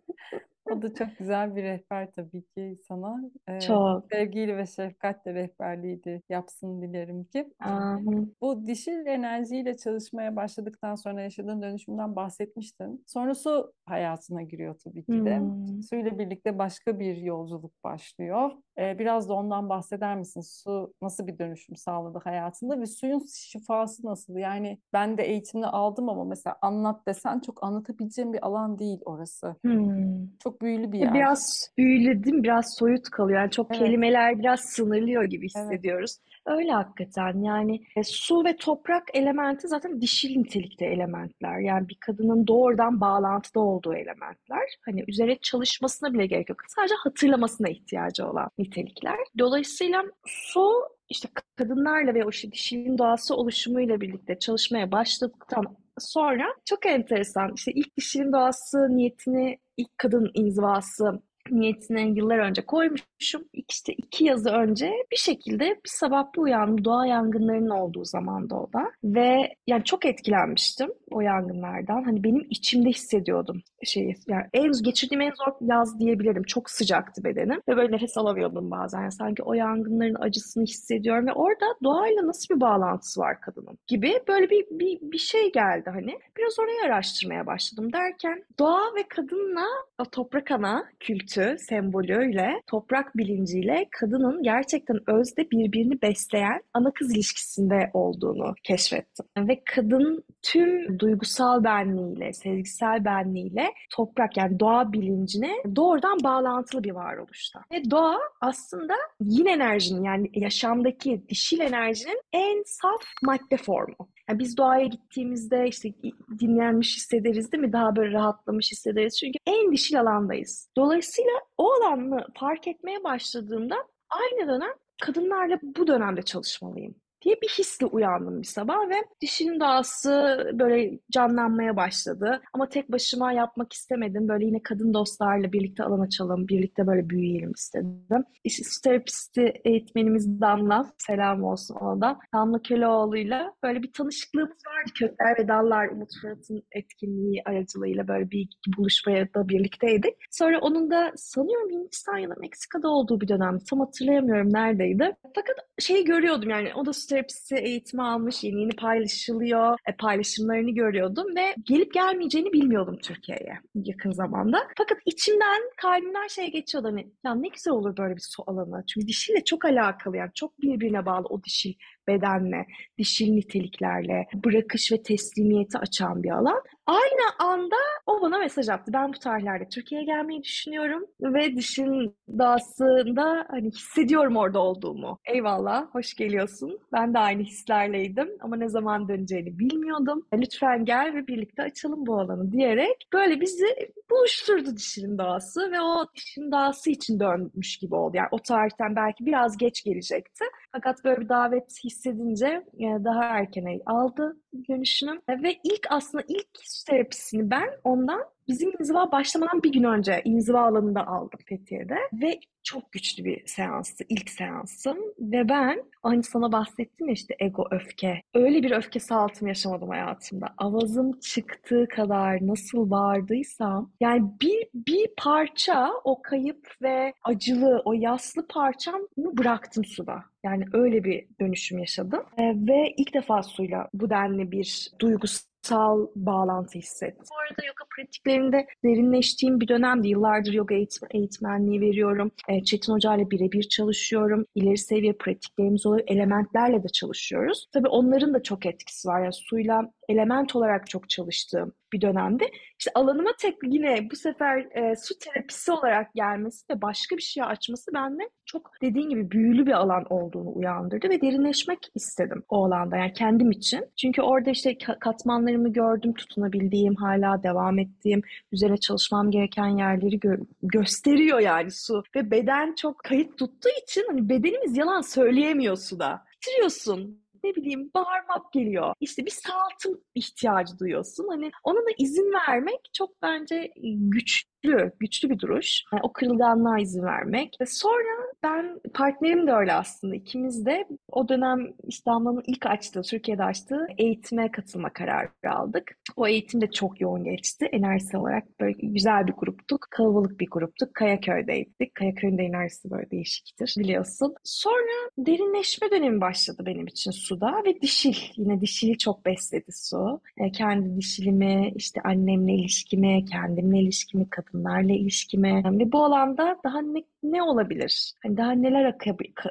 O da çok güzel bir rehber tabii ki sana. Ee, Çok. sevgiyle ve şefkatle rehberliği de yapsın dilerim ki. Amin. Bu dişil enerjiyle çalışmaya başladıktan sonra yaşadığın dönüşümden bahsetmiştin. Sonra su hayatına giriyor tabii ki de. Hmm. Suyla birlikte başka bir yolculuk başlıyor. Ee, biraz da ondan bahseder misin? Su nasıl bir dönüşüm sağladı hayatında ve suyun şifası nasıl? Yani ben de eğitimini aldım ama mesela anlat desen çok anlatabileceğim bir alan değil orası. Hmm. Çok büyülü bir yer. Biraz büyülü değil mi? Biraz soyut kalıyor. Yani çok Evet. kelimeler biraz sınırlıyor gibi Evet. hissediyoruz. Öyle hakikaten. Yani e, su ve toprak elementi zaten dişil nitelikte elementler. Yani bir kadının doğrudan bağlantıda olduğu elementler. Hani üzerine çalışmasına bile gerek yok. Sadece hatırlamasına ihtiyacı olan nitelikler. Dolayısıyla su işte kadınlarla ve o işte dişinin doğası oluşumuyla birlikte çalışmaya başladıktan sonra çok enteresan. İşte ilk dişinin doğası niyetini ilk kadın inzivası niyetini yıllar önce koymuşum. İşte iki yazı önce bir şekilde bir sabah bir uyandım. Doğa yangınlarının olduğu zamanda o da. Ve yani çok etkilenmiştim o yangınlardan. Hani benim içimde hissediyordum şeyi. Yani en geçirdiğim en zor yaz diyebilirim. Çok sıcaktı bedenim ve böyle nefes alamıyordum bazen. Yani sanki o yangınların acısını hissediyorum ve orada doğayla nasıl bir bağlantısı var kadının gibi böyle bir, bir, bir şey geldi hani. Biraz orayı araştırmaya başladım derken doğa ve kadınla o toprak ana kültü sembolüyle, toprak bilinciyle kadının gerçekten özde birbirini besleyen ana kız ilişkisinde olduğunu keşfettim. Ve kadın tüm duygusal benliğiyle, sezgisel benliğiyle toprak yani doğa bilincine doğrudan bağlantılı bir varoluşta. Ve doğa aslında yin enerjinin yani yaşamdaki dişil enerjinin en saf madde formu. Yani biz doğaya gittiğimizde işte dinlenmiş hissederiz değil mi? Daha böyle rahatlamış hissederiz. Çünkü en dişil alandayız. Dolayısıyla o alanı fark etmeye başladığımda aynı dönem kadınlarla bu dönemde çalışmalıyım diye bir hisle uyandım bir sabah ve dişinin doğası böyle canlanmaya başladı. Ama tek başıma yapmak istemedim. Böyle yine kadın dostlarla birlikte alan açalım, birlikte böyle büyüyelim istedim. İşte su terapisti eğitmenimiz Damla, selam olsun ona da. Damla Köleoğlu'yla böyle bir tanışıklığımız vardı. Kökler ve Dallar Umut Fırat'ın etkinliği aracılığıyla böyle bir buluşmaya da birlikteydik. Sonra onun da sanıyorum Hindistan ya da Meksika'da olduğu bir dönem. Tam hatırlayamıyorum neredeydi. Fakat şeyi görüyordum yani o da terapisi eğitimi almış, yeni yeni paylaşılıyor, e, paylaşımlarını görüyordum ve gelip gelmeyeceğini bilmiyordum Türkiye'ye yakın zamanda. Fakat içimden, kalbimden şey geçiyordu hani ya ne güzel olur böyle bir su alanı. Çünkü dişiyle çok alakalı yani çok birbirine bağlı o dişil bedenle, dişil niteliklerle bırakış ve teslimiyeti açan bir alan. Aynı anda o bana mesaj attı. Ben bu tarihlerde Türkiye'ye gelmeyi düşünüyorum ve dişin dağısında hani hissediyorum orada olduğumu. Eyvallah, hoş geliyorsun. Ben de aynı hislerleydim ama ne zaman döneceğini bilmiyordum. Lütfen gel ve birlikte açalım bu alanı diyerek böyle bizi buluşturdu dişin dağısı ve o dişin dağısı için dönmüş gibi oldu. Yani o tarihten belki biraz geç gelecekti. Fakat böyle bir davet hissedince daha erken aldı dönüşünü. Ve ilk aslında ilk terapisini ben ondan bizim inziva başlamadan bir gün önce inziva alanında aldım Fethiye'de. Ve çok güçlü bir seanstı, ilk seansım. Ve ben hani sana bahsettim ya işte ego, öfke. Öyle bir öfke saltım yaşamadım hayatımda. Avazım çıktığı kadar nasıl bağırdıysam yani bir, bir parça o kayıp ve acılı, o yaslı parçamı bıraktım suda. Yani öyle bir dönüşüm yaşadım. Ee, ve ilk defa suyla bu denli bir duygusal bağlantı hissettim. Bu arada yoga pratiklerinde derinleştiğim bir dönemdi. Yıllardır yoga eğitim, eğitmenliği veriyorum. E, Çetin Hoca ile birebir çalışıyorum. İleri seviye pratiklerimiz oluyor. Elementlerle de çalışıyoruz. Tabii onların da çok etkisi var. Yani suyla element olarak çok çalıştığım bir dönemde. İşte alanıma tek yine bu sefer e, su terapisi olarak gelmesi ve başka bir şey açması bende çok dediğin gibi büyülü bir alan olduğunu uyandırdı ve derinleşmek istedim o alanda yani kendim için. Çünkü orada işte katmanlarımı gördüm, tutunabildiğim, hala devam ettiğim, üzerine çalışmam gereken yerleri gö- gösteriyor yani su. Ve beden çok kayıt tuttuğu için hani bedenimiz yalan söyleyemiyor suda. Bitiriyorsun ne bileyim bağırmak geliyor. İşte bir saltım ihtiyacı duyuyorsun. Hani ona da izin vermek çok bence güçlü, güçlü bir duruş. Yani o kırılganlığa izin vermek. Ve sonra ben partnerim de öyle aslında. İkimiz de o dönem İstanbul'un ilk açtığı, Türkiye'de açtığı eğitime katılma kararı aldık. O eğitim de çok yoğun geçti. Enerjisi olarak böyle güzel bir gruptuk. Kalabalık bir gruptuk. Kayaköy'deydik. Kayaköy'ün de enerjisi böyle değişiktir biliyorsun. Sonra derinleşme dönemi başladı benim için suda ve dişil. Yine dişili çok besledi su. E, kendi dişilimi, işte annemle ilişkimi, kendimle ilişkimi, kadınlarla ilişkimi ve bu alanda daha ne ne olabilir? Hani daha neler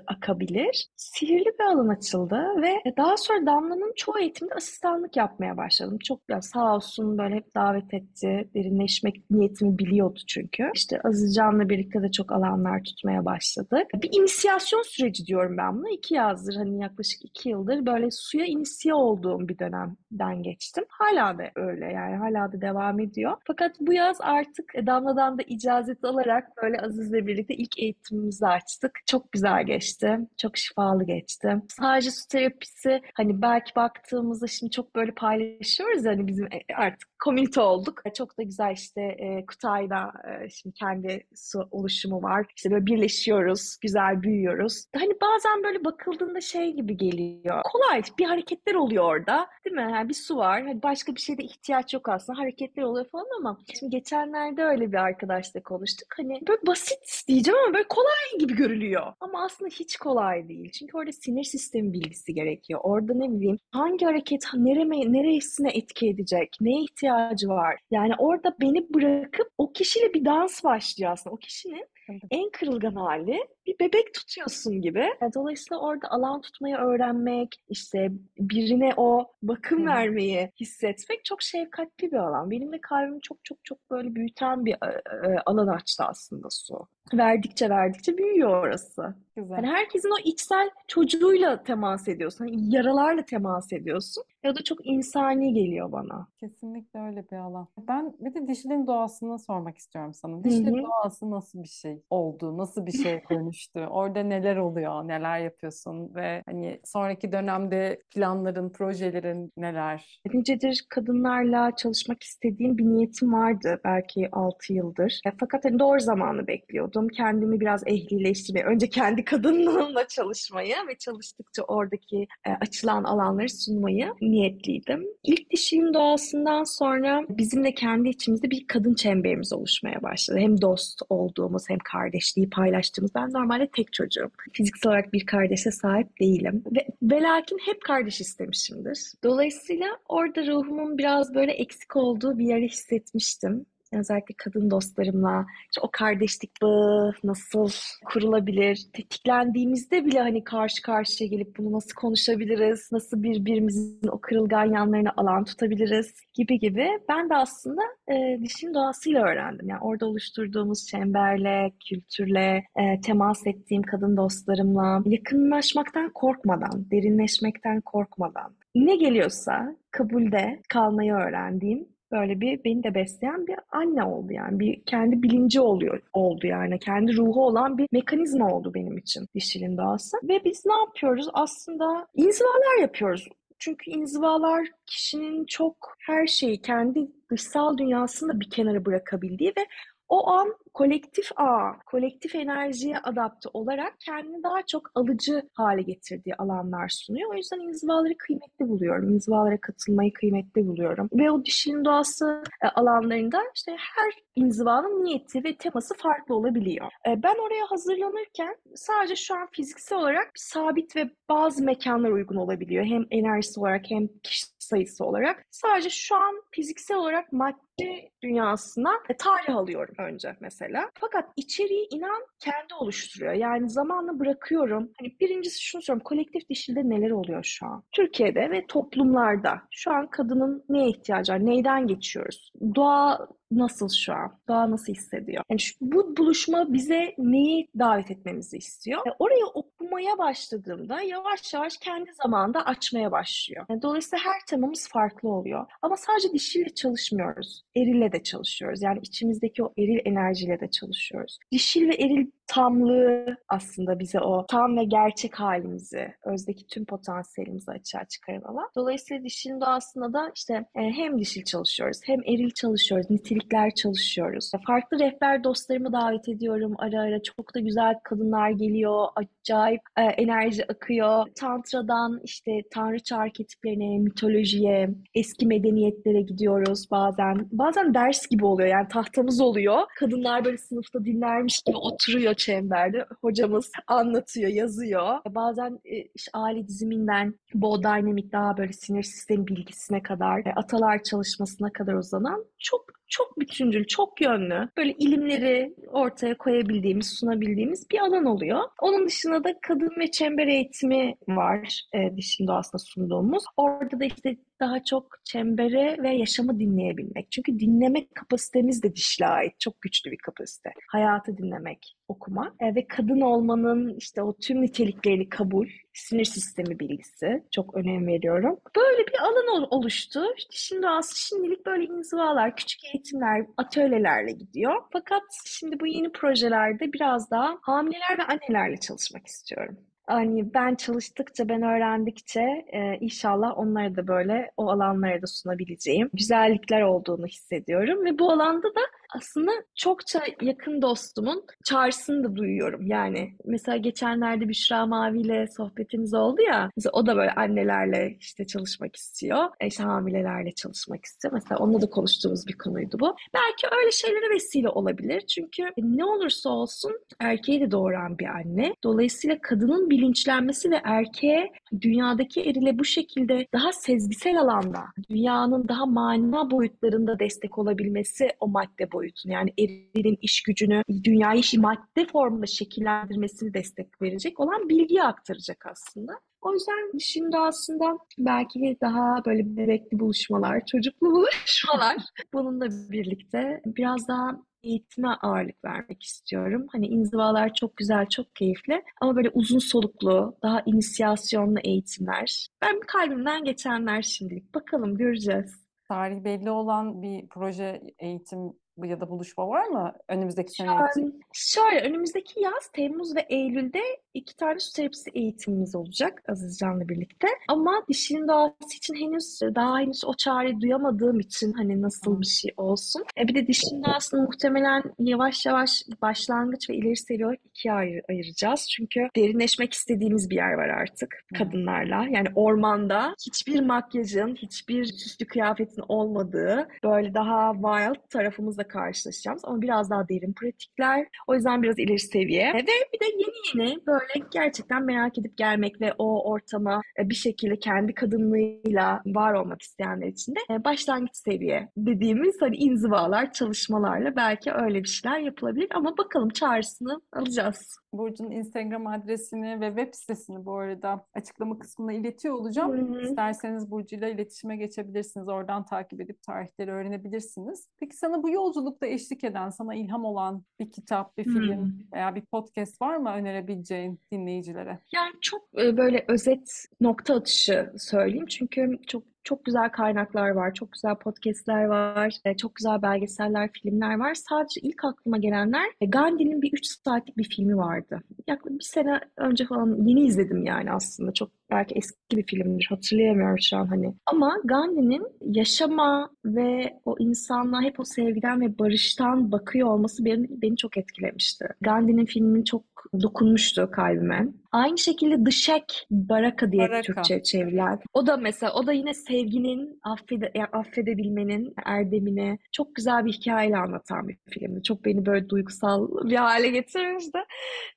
akabilir? Sihirli bir alan açıldı ve daha sonra Damla'nın çoğu eğitimde asistanlık yapmaya başladım. Çok ya sağ olsun böyle hep davet etti. Derinleşmek niyetimi biliyordu çünkü. İşte Azizcan'la birlikte de çok alanlar tutmaya başladık. Bir inisiyasyon süreci diyorum ben buna. İki yazdır hani yaklaşık iki yıldır böyle suya inisiye olduğum bir dönemden geçtim. Hala da öyle yani hala da devam ediyor. Fakat bu yaz artık Damla'dan da icazet alarak böyle Aziz'le birlikte ilk eğitimimizi açtık. Çok güzel geçti. Çok şifalı geçti. Sadece su terapisi hani belki baktığımızda şimdi çok böyle paylaşıyoruz hani bizim e, artık komünite olduk. Çok da güzel işte e, Kutay'da e, şimdi kendi su oluşumu var. İşte böyle birleşiyoruz, güzel büyüyoruz. Hani bazen böyle bakıldığında şey gibi geliyor. Kolay bir hareketler oluyor orada. Değil mi? Yani bir su var. Hani başka bir şeyde ihtiyaç yok aslında. Hareketler oluyor falan ama şimdi geçenlerde öyle bir arkadaşla konuştuk. Hani böyle basit diyeceğim ama böyle kolay gibi görülüyor. Ama aslında hiç kolay değil. Çünkü orada sinir sistemi bilgisi gerekiyor. Orada ne bileyim hangi hareket nereme, neresine etki edecek? Neye ihtiyacı var? Yani orada beni bırakıp o kişiyle bir dans başlıyor aslında. O kişinin en kırılgan hali bir bebek tutuyorsun gibi. E, dolayısıyla orada alan tutmayı öğrenmek, işte birine o bakım vermeyi hissetmek çok şefkatli bir alan. Benim de kalbimi çok çok çok böyle büyüten bir e, e, alan açtı aslında su. Verdikçe verdikçe büyüyor orası. Güzel. Hani herkesin o içsel çocuğuyla temas ediyorsun. Hani yaralarla temas ediyorsun. Ya da çok insani geliyor bana. Kesinlikle öyle bir alan. Ben bir de dişilin doğasını sormak istiyorum sana. Dişilin doğası nasıl bir şey oldu? Nasıl bir şeye dönüştü? Orada neler oluyor? Neler yapıyorsun? Ve hani sonraki dönemde planların, projelerin neler? Nicedir kadınlarla çalışmak istediğim bir niyetim vardı belki 6 yıldır. E, fakat hani doğru zamanı bekliyordum. Kendimi biraz ehlileştirmeye, önce kendi kadınlığımla çalışmayı ve çalıştıkça oradaki e, açılan alanları sunmayı niyetliydim. İlk dişimin doğasından sonra bizim de kendi içimizde bir kadın çemberimiz oluşmaya başladı. Hem dost olduğumuz hem kardeşliği paylaştığımız. Ben normalde tek çocuğum. Fiziksel olarak bir kardeşe sahip değilim. Ve, ve lakin hep kardeş istemişimdir. Dolayısıyla orada ruhumun biraz böyle eksik olduğu bir yeri hissetmiştim. Özellikle kadın dostlarımla işte o kardeşlik bağı nasıl kurulabilir? Tetiklendiğimizde bile hani karşı karşıya gelip bunu nasıl konuşabiliriz? Nasıl birbirimizin o kırılgan yanlarına alan tutabiliriz? Gibi gibi. Ben de aslında e, dişin doğasıyla öğrendim. Yani orada oluşturduğumuz çemberle, kültürle, e, temas ettiğim kadın dostlarımla yakınlaşmaktan korkmadan, derinleşmekten korkmadan ne geliyorsa kabulde kalmayı öğrendiğim böyle bir beni de besleyen bir anne oldu yani. Bir kendi bilinci oluyor oldu yani. Kendi ruhu olan bir mekanizma oldu benim için dişilin doğası. Ve biz ne yapıyoruz? Aslında inzivalar yapıyoruz. Çünkü inzivalar kişinin çok her şeyi kendi dışsal dünyasını bir kenara bırakabildiği ve o an kolektif ağ, kolektif enerjiye adapte olarak kendini daha çok alıcı hale getirdiği alanlar sunuyor. O yüzden inzivaları kıymetli buluyorum. İnzivalara katılmayı kıymetli buluyorum. Ve o dişinin doğası e, alanlarında işte her inzivanın niyeti ve teması farklı olabiliyor. E, Ben oraya hazırlanırken sadece şu an fiziksel olarak sabit ve bazı mekanlar uygun olabiliyor. Hem enerjisi olarak hem kişi sayısı olarak. Sadece şu an fiziksel olarak madde dünyasına e, tarih alıyorum önce mesela. Fakat içeriği inan kendi oluşturuyor. Yani zamanla bırakıyorum. Hani birincisi şunu söylüyorum. Kolektif dişilde neler oluyor şu an? Türkiye'de ve toplumlarda şu an kadının neye ihtiyacı var? Neyden geçiyoruz? Doğa nasıl şu an? Doğa nasıl hissediyor? Yani şu- bu buluşma bize neyi davet etmemizi istiyor? E, orayı okumaya başladığımda yavaş yavaş kendi zamanında açmaya başlıyor. Yani dolayısıyla her temamız farklı oluyor. Ama sadece dişiyle çalışmıyoruz. Erille de çalışıyoruz. Yani içimizdeki o eril enerjiyle de çalışıyoruz. Dişil ve eril tamlığı aslında bize o tam ve gerçek halimizi, özdeki tüm potansiyelimizi açığa çıkaran alan. Dolayısıyla dişilin doğasında da işte e, hem dişil çalışıyoruz, hem eril çalışıyoruz, nitelikler çalışıyoruz. Farklı rehber dostlarımı davet ediyorum ara ara. Çok da güzel kadınlar geliyor, acayip e, enerji akıyor. Tantradan işte tanrıça arketiplerine, mitolojiye, eski medeniyetlere gidiyoruz bazen. Bazen ders gibi oluyor yani tahtamız oluyor. Kadınlar böyle sınıfta dinlermiş gibi oturuyor çemberde. Hocamız anlatıyor, yazıyor. Bazen e, işte aile diziminden bol dynamic daha böyle sinir sistemi bilgisine kadar, e, atalar çalışmasına kadar uzanan çok çok bütüncül, çok yönlü böyle ilimleri ortaya koyabildiğimiz, sunabildiğimiz bir alan oluyor. Onun dışında da kadın ve çember eğitimi var e, dişin doğasında sunduğumuz. Orada da işte daha çok çembere ve yaşamı dinleyebilmek. Çünkü dinleme kapasitemiz de dişle ait. Çok güçlü bir kapasite. Hayatı dinlemek, okumak e, ve kadın olmanın işte o tüm niteliklerini kabul, sinir sistemi bilgisi çok önem veriyorum. Böyle bir alan ol- oluştu. Dişin doğası şimdilik böyle inzivalar, küçük eğitimler, atölyelerle gidiyor. Fakat şimdi bu yeni projelerde biraz daha hamileler ve annelerle çalışmak istiyorum. Hani ben çalıştıkça, ben öğrendikçe e, inşallah onlara da böyle o alanlara da sunabileceğim güzellikler olduğunu hissediyorum. Ve bu alanda da aslında çokça yakın dostumun çağrısını da duyuyorum. Yani mesela geçenlerde Büşra Mavi ile sohbetimiz oldu ya. Mesela o da böyle annelerle işte çalışmak istiyor. e, işte hamilelerle çalışmak istiyor. Mesela onunla da konuştuğumuz bir konuydu bu. Belki öyle şeylere vesile olabilir. Çünkü ne olursa olsun erkeği de doğuran bir anne. Dolayısıyla kadının bilinçlenmesi ve erkeğe dünyadaki erile bu şekilde daha sezgisel alanda, dünyanın daha mana boyutlarında destek olabilmesi o madde boyutunu yani erilin iş gücünü, dünyayı madde formunda şekillendirmesini destek verecek olan bilgiyi aktaracak aslında. O yüzden şimdi aslında belki daha böyle bebekli buluşmalar, çocuklu buluşmalar bununla birlikte biraz daha eğitime ağırlık vermek istiyorum. Hani inzivalar çok güzel, çok keyifli ama böyle uzun soluklu, daha inisiyasyonlu eğitimler. Ben kalbimden geçenler şimdilik. Bakalım göreceğiz. Tarih belli olan bir proje, eğitim ya da buluşma var mı önümüzdeki sene için? şöyle önümüzdeki yaz Temmuz ve Eylül'de iki tane su terapisi eğitimimiz olacak Azizcan'la birlikte. Ama dişinin doğası için henüz daha henüz o çağrıyı duyamadığım için hani nasıl bir şey olsun. E bir de dişinin doğasını muhtemelen yavaş yavaş başlangıç ve ileri seviye olarak ikiye ayır- ayıracağız. Çünkü derinleşmek istediğimiz bir yer var artık kadınlarla. Yani ormanda hiçbir makyajın, hiçbir süslü kıyafetin olmadığı böyle daha wild tarafımızla karşılaşacağız. Ama biraz daha derin pratikler. O yüzden biraz ileri seviye. Ve bir de yeni yeni böyle gerçekten merak edip gelmek ve o ortama e, bir şekilde kendi kadınlığıyla var olmak isteyenler için de e, başlangıç seviye dediğimiz hani inzivalar, çalışmalarla belki öyle bir şeyler yapılabilir. Ama bakalım çağrısını alacağız. Burcu'nun Instagram adresini ve web sitesini bu arada açıklama kısmına iletiyor olacağım. Hı hı. İsterseniz Burcu'yla iletişime geçebilirsiniz. Oradan takip edip tarihleri öğrenebilirsiniz. Peki sana bu yolculukta eşlik eden, sana ilham olan bir kitap, bir film Hmm. veya bir podcast var mı önerebileceğin dinleyicilere? Yani çok e, böyle özet nokta atışı söyleyeyim. Çünkü çok çok güzel kaynaklar var, çok güzel podcastler var, e, çok güzel belgeseller, filmler var. Sadece ilk aklıma gelenler e, Gandhi'nin bir 3 saatlik bir filmi vardı. Yaklaşık bir sene önce falan yeni izledim yani aslında. Çok belki eski bir filmdir, hatırlayamıyorum şu an hani. Ama Gandhi'nin yaşama ve o insanlığa hep o sevgiden ve barıştan bakıyor olması beni, beni çok etkilemişti. Gandhi'nin filmini çok dokunmuştu kalbime. Aynı şekilde Shack, Baraka diye Baraka. Türkçe çevrilen. O da mesela, o da yine sevginin, affede, affedebilmenin erdemini çok güzel bir hikayeyle anlatan bir filmdi. Çok beni böyle duygusal bir hale getirmişti.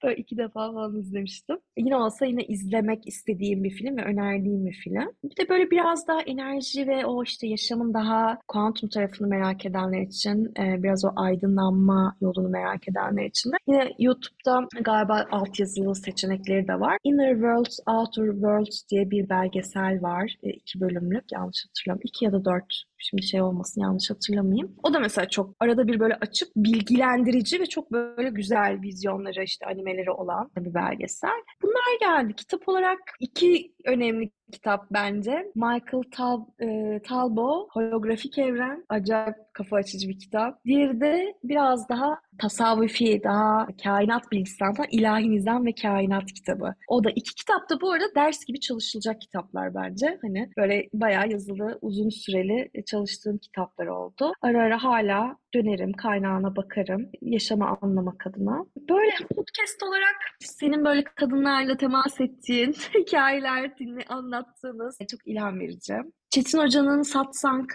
Böyle iki defa falan izlemiştim. Yine olsa yine izlemek istediğim bir film ve önerdiğim bir film. Bir de böyle biraz daha enerji ve o işte yaşamın daha kuantum tarafını merak edenler için, e, biraz o aydınlanma yolunu merak edenler için de yine YouTube'da galiba altyazılı seçenekleri de var. Inner Worlds, Outer Worlds diye bir belgesel var. E, iki bölümlük yanlış hatırlamıyorum. İki ya da dört Şimdi şey olmasın yanlış hatırlamayayım. O da mesela çok arada bir böyle açıp bilgilendirici ve çok böyle güzel vizyonları işte animeleri olan bir belgesel. Bunlar geldi. Kitap olarak iki önemli kitap bence. Michael Tal e, Talbot, Holografik Evren. Acayip kafa açıcı bir kitap. Diğeri de biraz daha tasavvufi, daha kainat bilgisi anlatan İlahi Nizam ve Kainat kitabı. O da iki kitap da bu arada ders gibi çalışılacak kitaplar bence. Hani böyle bayağı yazılı, uzun süreli çalıştığım kitaplar oldu. Ara ara hala dönerim, kaynağına bakarım. Yaşamı anlamak adına. Böyle podcast olarak senin böyle kadınlarla temas ettiğin hikayeler dinle, anlattığınız çok ilham verici. Çetin Hoca'nın Satsang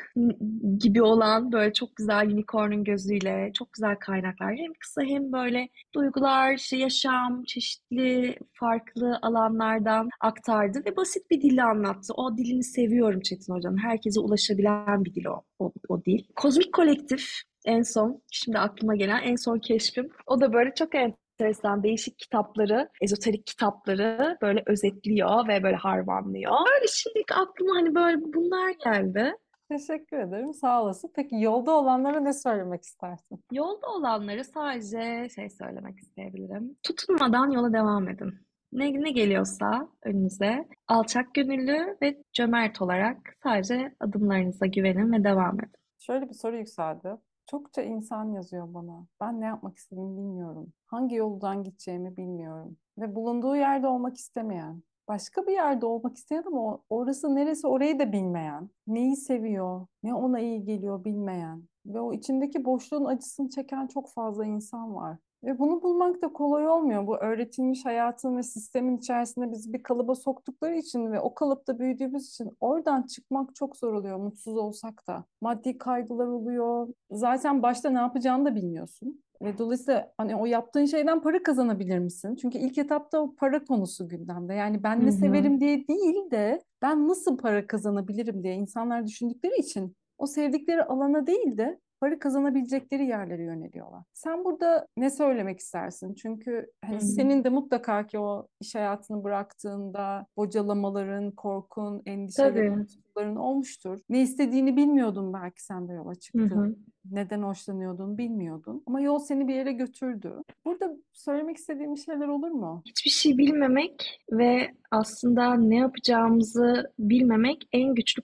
gibi olan böyle çok güzel unicorn'un gözüyle çok güzel kaynaklar. Hem kısa hem böyle duygular, işte yaşam, çeşitli farklı alanlardan aktardı ve basit bir dille anlattı. O dilini seviyorum Çetin Hoca'nın. Herkese ulaşabilen bir dil o, o, o dil. Kozmik Kolektif en son, şimdi aklıma gelen en son keşfim. O da böyle çok enteresan değişik kitapları, ezoterik kitapları böyle özetliyor ve böyle harmanlıyor. Öyle şimdilik aklıma hani böyle bunlar geldi. Teşekkür ederim. Sağ olasın. Peki yolda olanlara ne söylemek istersin? Yolda olanlara sadece şey söylemek isteyebilirim. Tutunmadan yola devam edin. Ne, ne geliyorsa önünüze alçak gönüllü ve cömert olarak sadece adımlarınıza güvenin ve devam edin. Şöyle bir soru yükseldi. Çokça insan yazıyor bana. Ben ne yapmak istediğimi bilmiyorum. Hangi yoldan gideceğimi bilmiyorum. Ve bulunduğu yerde olmak istemeyen, başka bir yerde olmak isteyen ama orası neresi orayı da bilmeyen, neyi seviyor, ne ona iyi geliyor bilmeyen ve o içindeki boşluğun acısını çeken çok fazla insan var. Ve bunu bulmak da kolay olmuyor. Bu öğretilmiş hayatın ve sistemin içerisinde bizi bir kalıba soktukları için ve o kalıpta büyüdüğümüz için oradan çıkmak çok zor oluyor mutsuz olsak da. Maddi kaygılar oluyor. Zaten başta ne yapacağını da bilmiyorsun. Ve dolayısıyla hani o yaptığın şeyden para kazanabilir misin? Çünkü ilk etapta o para konusu gündemde. Yani ben ne Hı hı. severim diye değil de ben nasıl para kazanabilirim diye insanlar düşündükleri için o sevdikleri alana değil de para kazanabilecekleri yerlere yöneliyorlar. Sen burada ne söylemek istersin? Çünkü hani Hı hı. senin de mutlaka ki o iş hayatını bıraktığında bocalamaların, korkun, endişelerin, tutkuların olmuştur. Ne istediğini bilmiyordun belki sen de yola çıktın. hı. Neden hoşlanıyordun bilmiyordun. Ama yol seni bir yere götürdü. Burada söylemek istediğim şeyler olur mu? Hiçbir şey bilmemek ve aslında ne yapacağımızı bilmemek en güçlü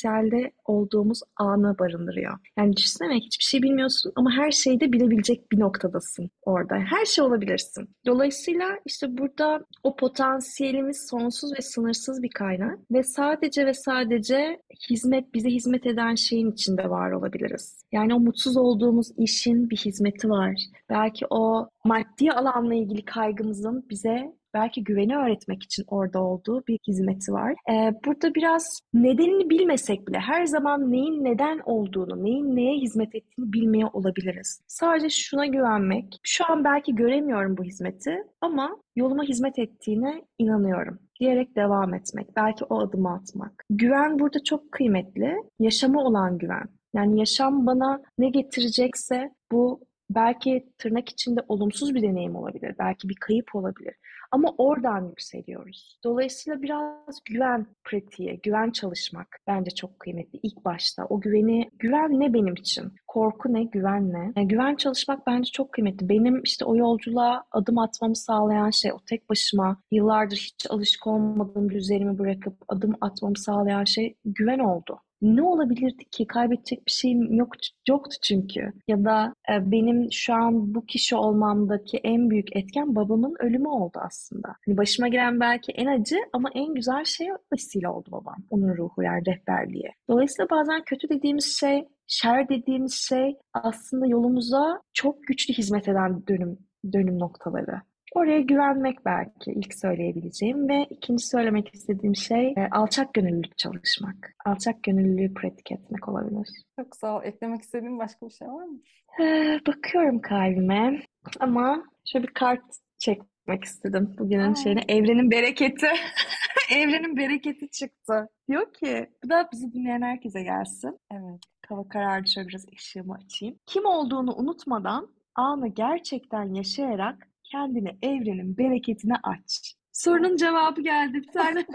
potansiyelde olduğumuz anı barındırıyor. Yani düşünsene hiçbir şey bilmiyorsun ama her şeyi de bilebilecek bir noktadasın orada. Her şey olabilirsin. Dolayısıyla işte burada o potansiyelimiz sonsuz ve sınırsız bir kaynak ve sadece ve sadece hizmet, bize hizmet eden şeyin içinde var olabiliriz. Yani o mutsuz olduğumuz işin bir hizmeti var. Belki o maddi alanla ilgili kaygımızın bize belki güveni öğretmek için orada olduğu bir hizmeti var. Ee, burada biraz nedenini bilmesek bile her zaman neyin neden olduğunu, neyin neye hizmet ettiğini bilmeye olabiliriz. Sadece şuna güvenmek, şu an belki göremiyorum bu hizmeti ama yoluma hizmet ettiğine inanıyorum diyerek devam etmek, belki o adımı atmak. Güven burada çok kıymetli, yaşama olan güven. Yani yaşam bana ne getirecekse bu belki tırnak içinde olumsuz bir deneyim olabilir, belki bir kayıp olabilir. Ama oradan yükseliyoruz. Dolayısıyla biraz güven pratiği, güven çalışmak bence çok kıymetli ilk başta. O güveni, güven ne benim için? Korku ne, güven ne? Yani güven çalışmak bence çok kıymetli. Benim işte o yolculuğa adım atmamı sağlayan şey, o tek başıma yıllardır hiç alışık olmadığım düzenimi bırakıp adım atmamı sağlayan şey güven oldu. Ne olabilirdi ki? Kaybedecek bir şeyim yok, yoktu çünkü. Ya da e, benim şu an bu kişi olmamdaki en büyük etken babamın ölümü oldu aslında. Hani başıma gelen belki en acı ama en güzel şey vesile oldu babam. Onun ruhu yani rehberliği. Dolayısıyla bazen kötü dediğimiz şey, şer dediğimiz şey aslında yolumuza çok güçlü hizmet eden dönüm dönüm noktaları. Oraya güvenmek belki ilk söyleyebileceğim ve ikinci söylemek istediğim şey e, alçak gönüllülük çalışmak. Alçak gönüllülüğü pratik etmek olabilir. Çok sağ ol. Eklemek istediğin başka bir şey var mı? Ee, bakıyorum kalbime ama şöyle bir kart çekmek istedim bugünün Aa. şeyine. Evrenin bereketi. Evrenin bereketi çıktı. Diyor ki, bu da bizi dinleyen herkese gelsin. Evet. Hava karardı şöyle biraz ışığımı açayım. Kim olduğunu unutmadan anı gerçekten yaşayarak kendini evrenin bereketine aç. Sorunun cevabı geldi bir tane.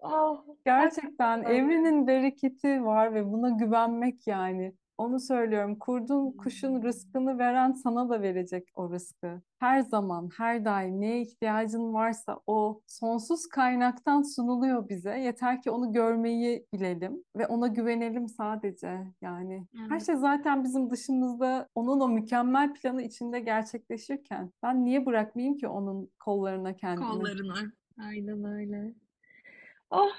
oh, Gerçekten evrenin bereketi var ve buna güvenmek yani. Onu söylüyorum. Kurdun kuşun rızkını veren sana da verecek o rızkı. Her zaman, her daim neye ihtiyacın varsa o sonsuz kaynaktan sunuluyor bize. Yeter ki onu görmeyi bilelim ve ona güvenelim sadece. Yani her Evet. şey zaten bizim dışımızda onun o mükemmel planı içinde gerçekleşirken ben niye bırakmayayım ki onun kollarına kendimi? kollarına. Aynen öyle. Oh,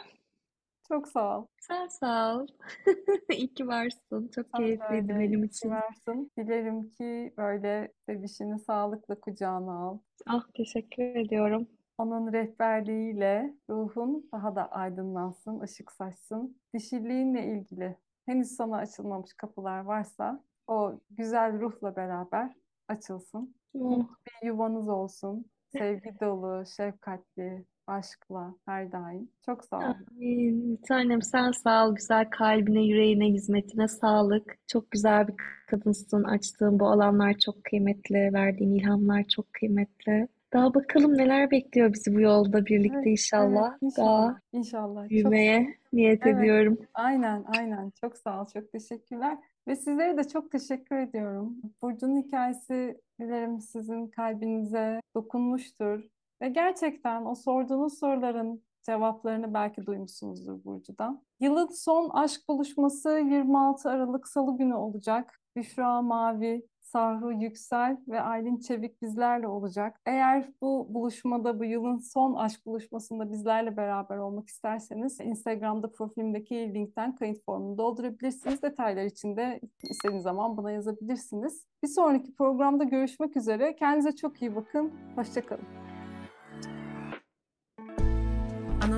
Çok sağ ol. sen sağ ol. İyi ki varsın. Çok Sen de keyifliydi öyle. benim İyi ki için. varsın. Dilerim ki böyle bebişini sağlıkla kucağına al. Ah, teşekkür ediyorum. Onun rehberliğiyle ruhun daha da aydınlansın, ışık saçsın. Dişiliğinle ilgili henüz sana açılmamış kapılar varsa o güzel ruhla beraber açılsın. Oh, Bir yuvanız olsun. Sevgi dolu, şefkatli, aşkla her daim. Çok sağ ol. amin. Bir tanem sen sağ ol. Güzel kalbine, yüreğine, hizmetine sağlık. Çok güzel bir kadınsın. Açtığın bu alanlar çok kıymetli. Verdiğin ilhamlar çok kıymetli. Daha bakalım neler bekliyor bizi bu yolda birlikte Evet, inşallah. evet, inşallah. Daha İnşallah. Çok büyümeye niyet Evet. ediyorum. Aynen, aynen. Çok sağ ol, çok teşekkürler. Ve sizlere de çok teşekkür ediyorum. Burcu'nun hikayesi dilerim sizin kalbinize dokunmuştur. Ve gerçekten o sorduğunuz soruların cevaplarını belki duymuşsunuzdur Burcu'dan. Yılın son aşk buluşması 26 Aralık Salı günü olacak. Büşra Mavi, Sahru Yüksel ve Aylin Çevik bizlerle olacak. Eğer bu buluşmada, bu yılın son aşk buluşmasında bizlerle beraber olmak isterseniz Instagram'da profilimdeki linkten kayıt formunu doldurabilirsiniz. Detaylar için de istediğiniz zaman bana yazabilirsiniz. Bir sonraki programda görüşmek üzere. Kendinize çok iyi bakın. Hoşçakalın.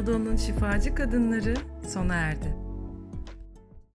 Anadolu'nun şifacı kadınları sona erdi.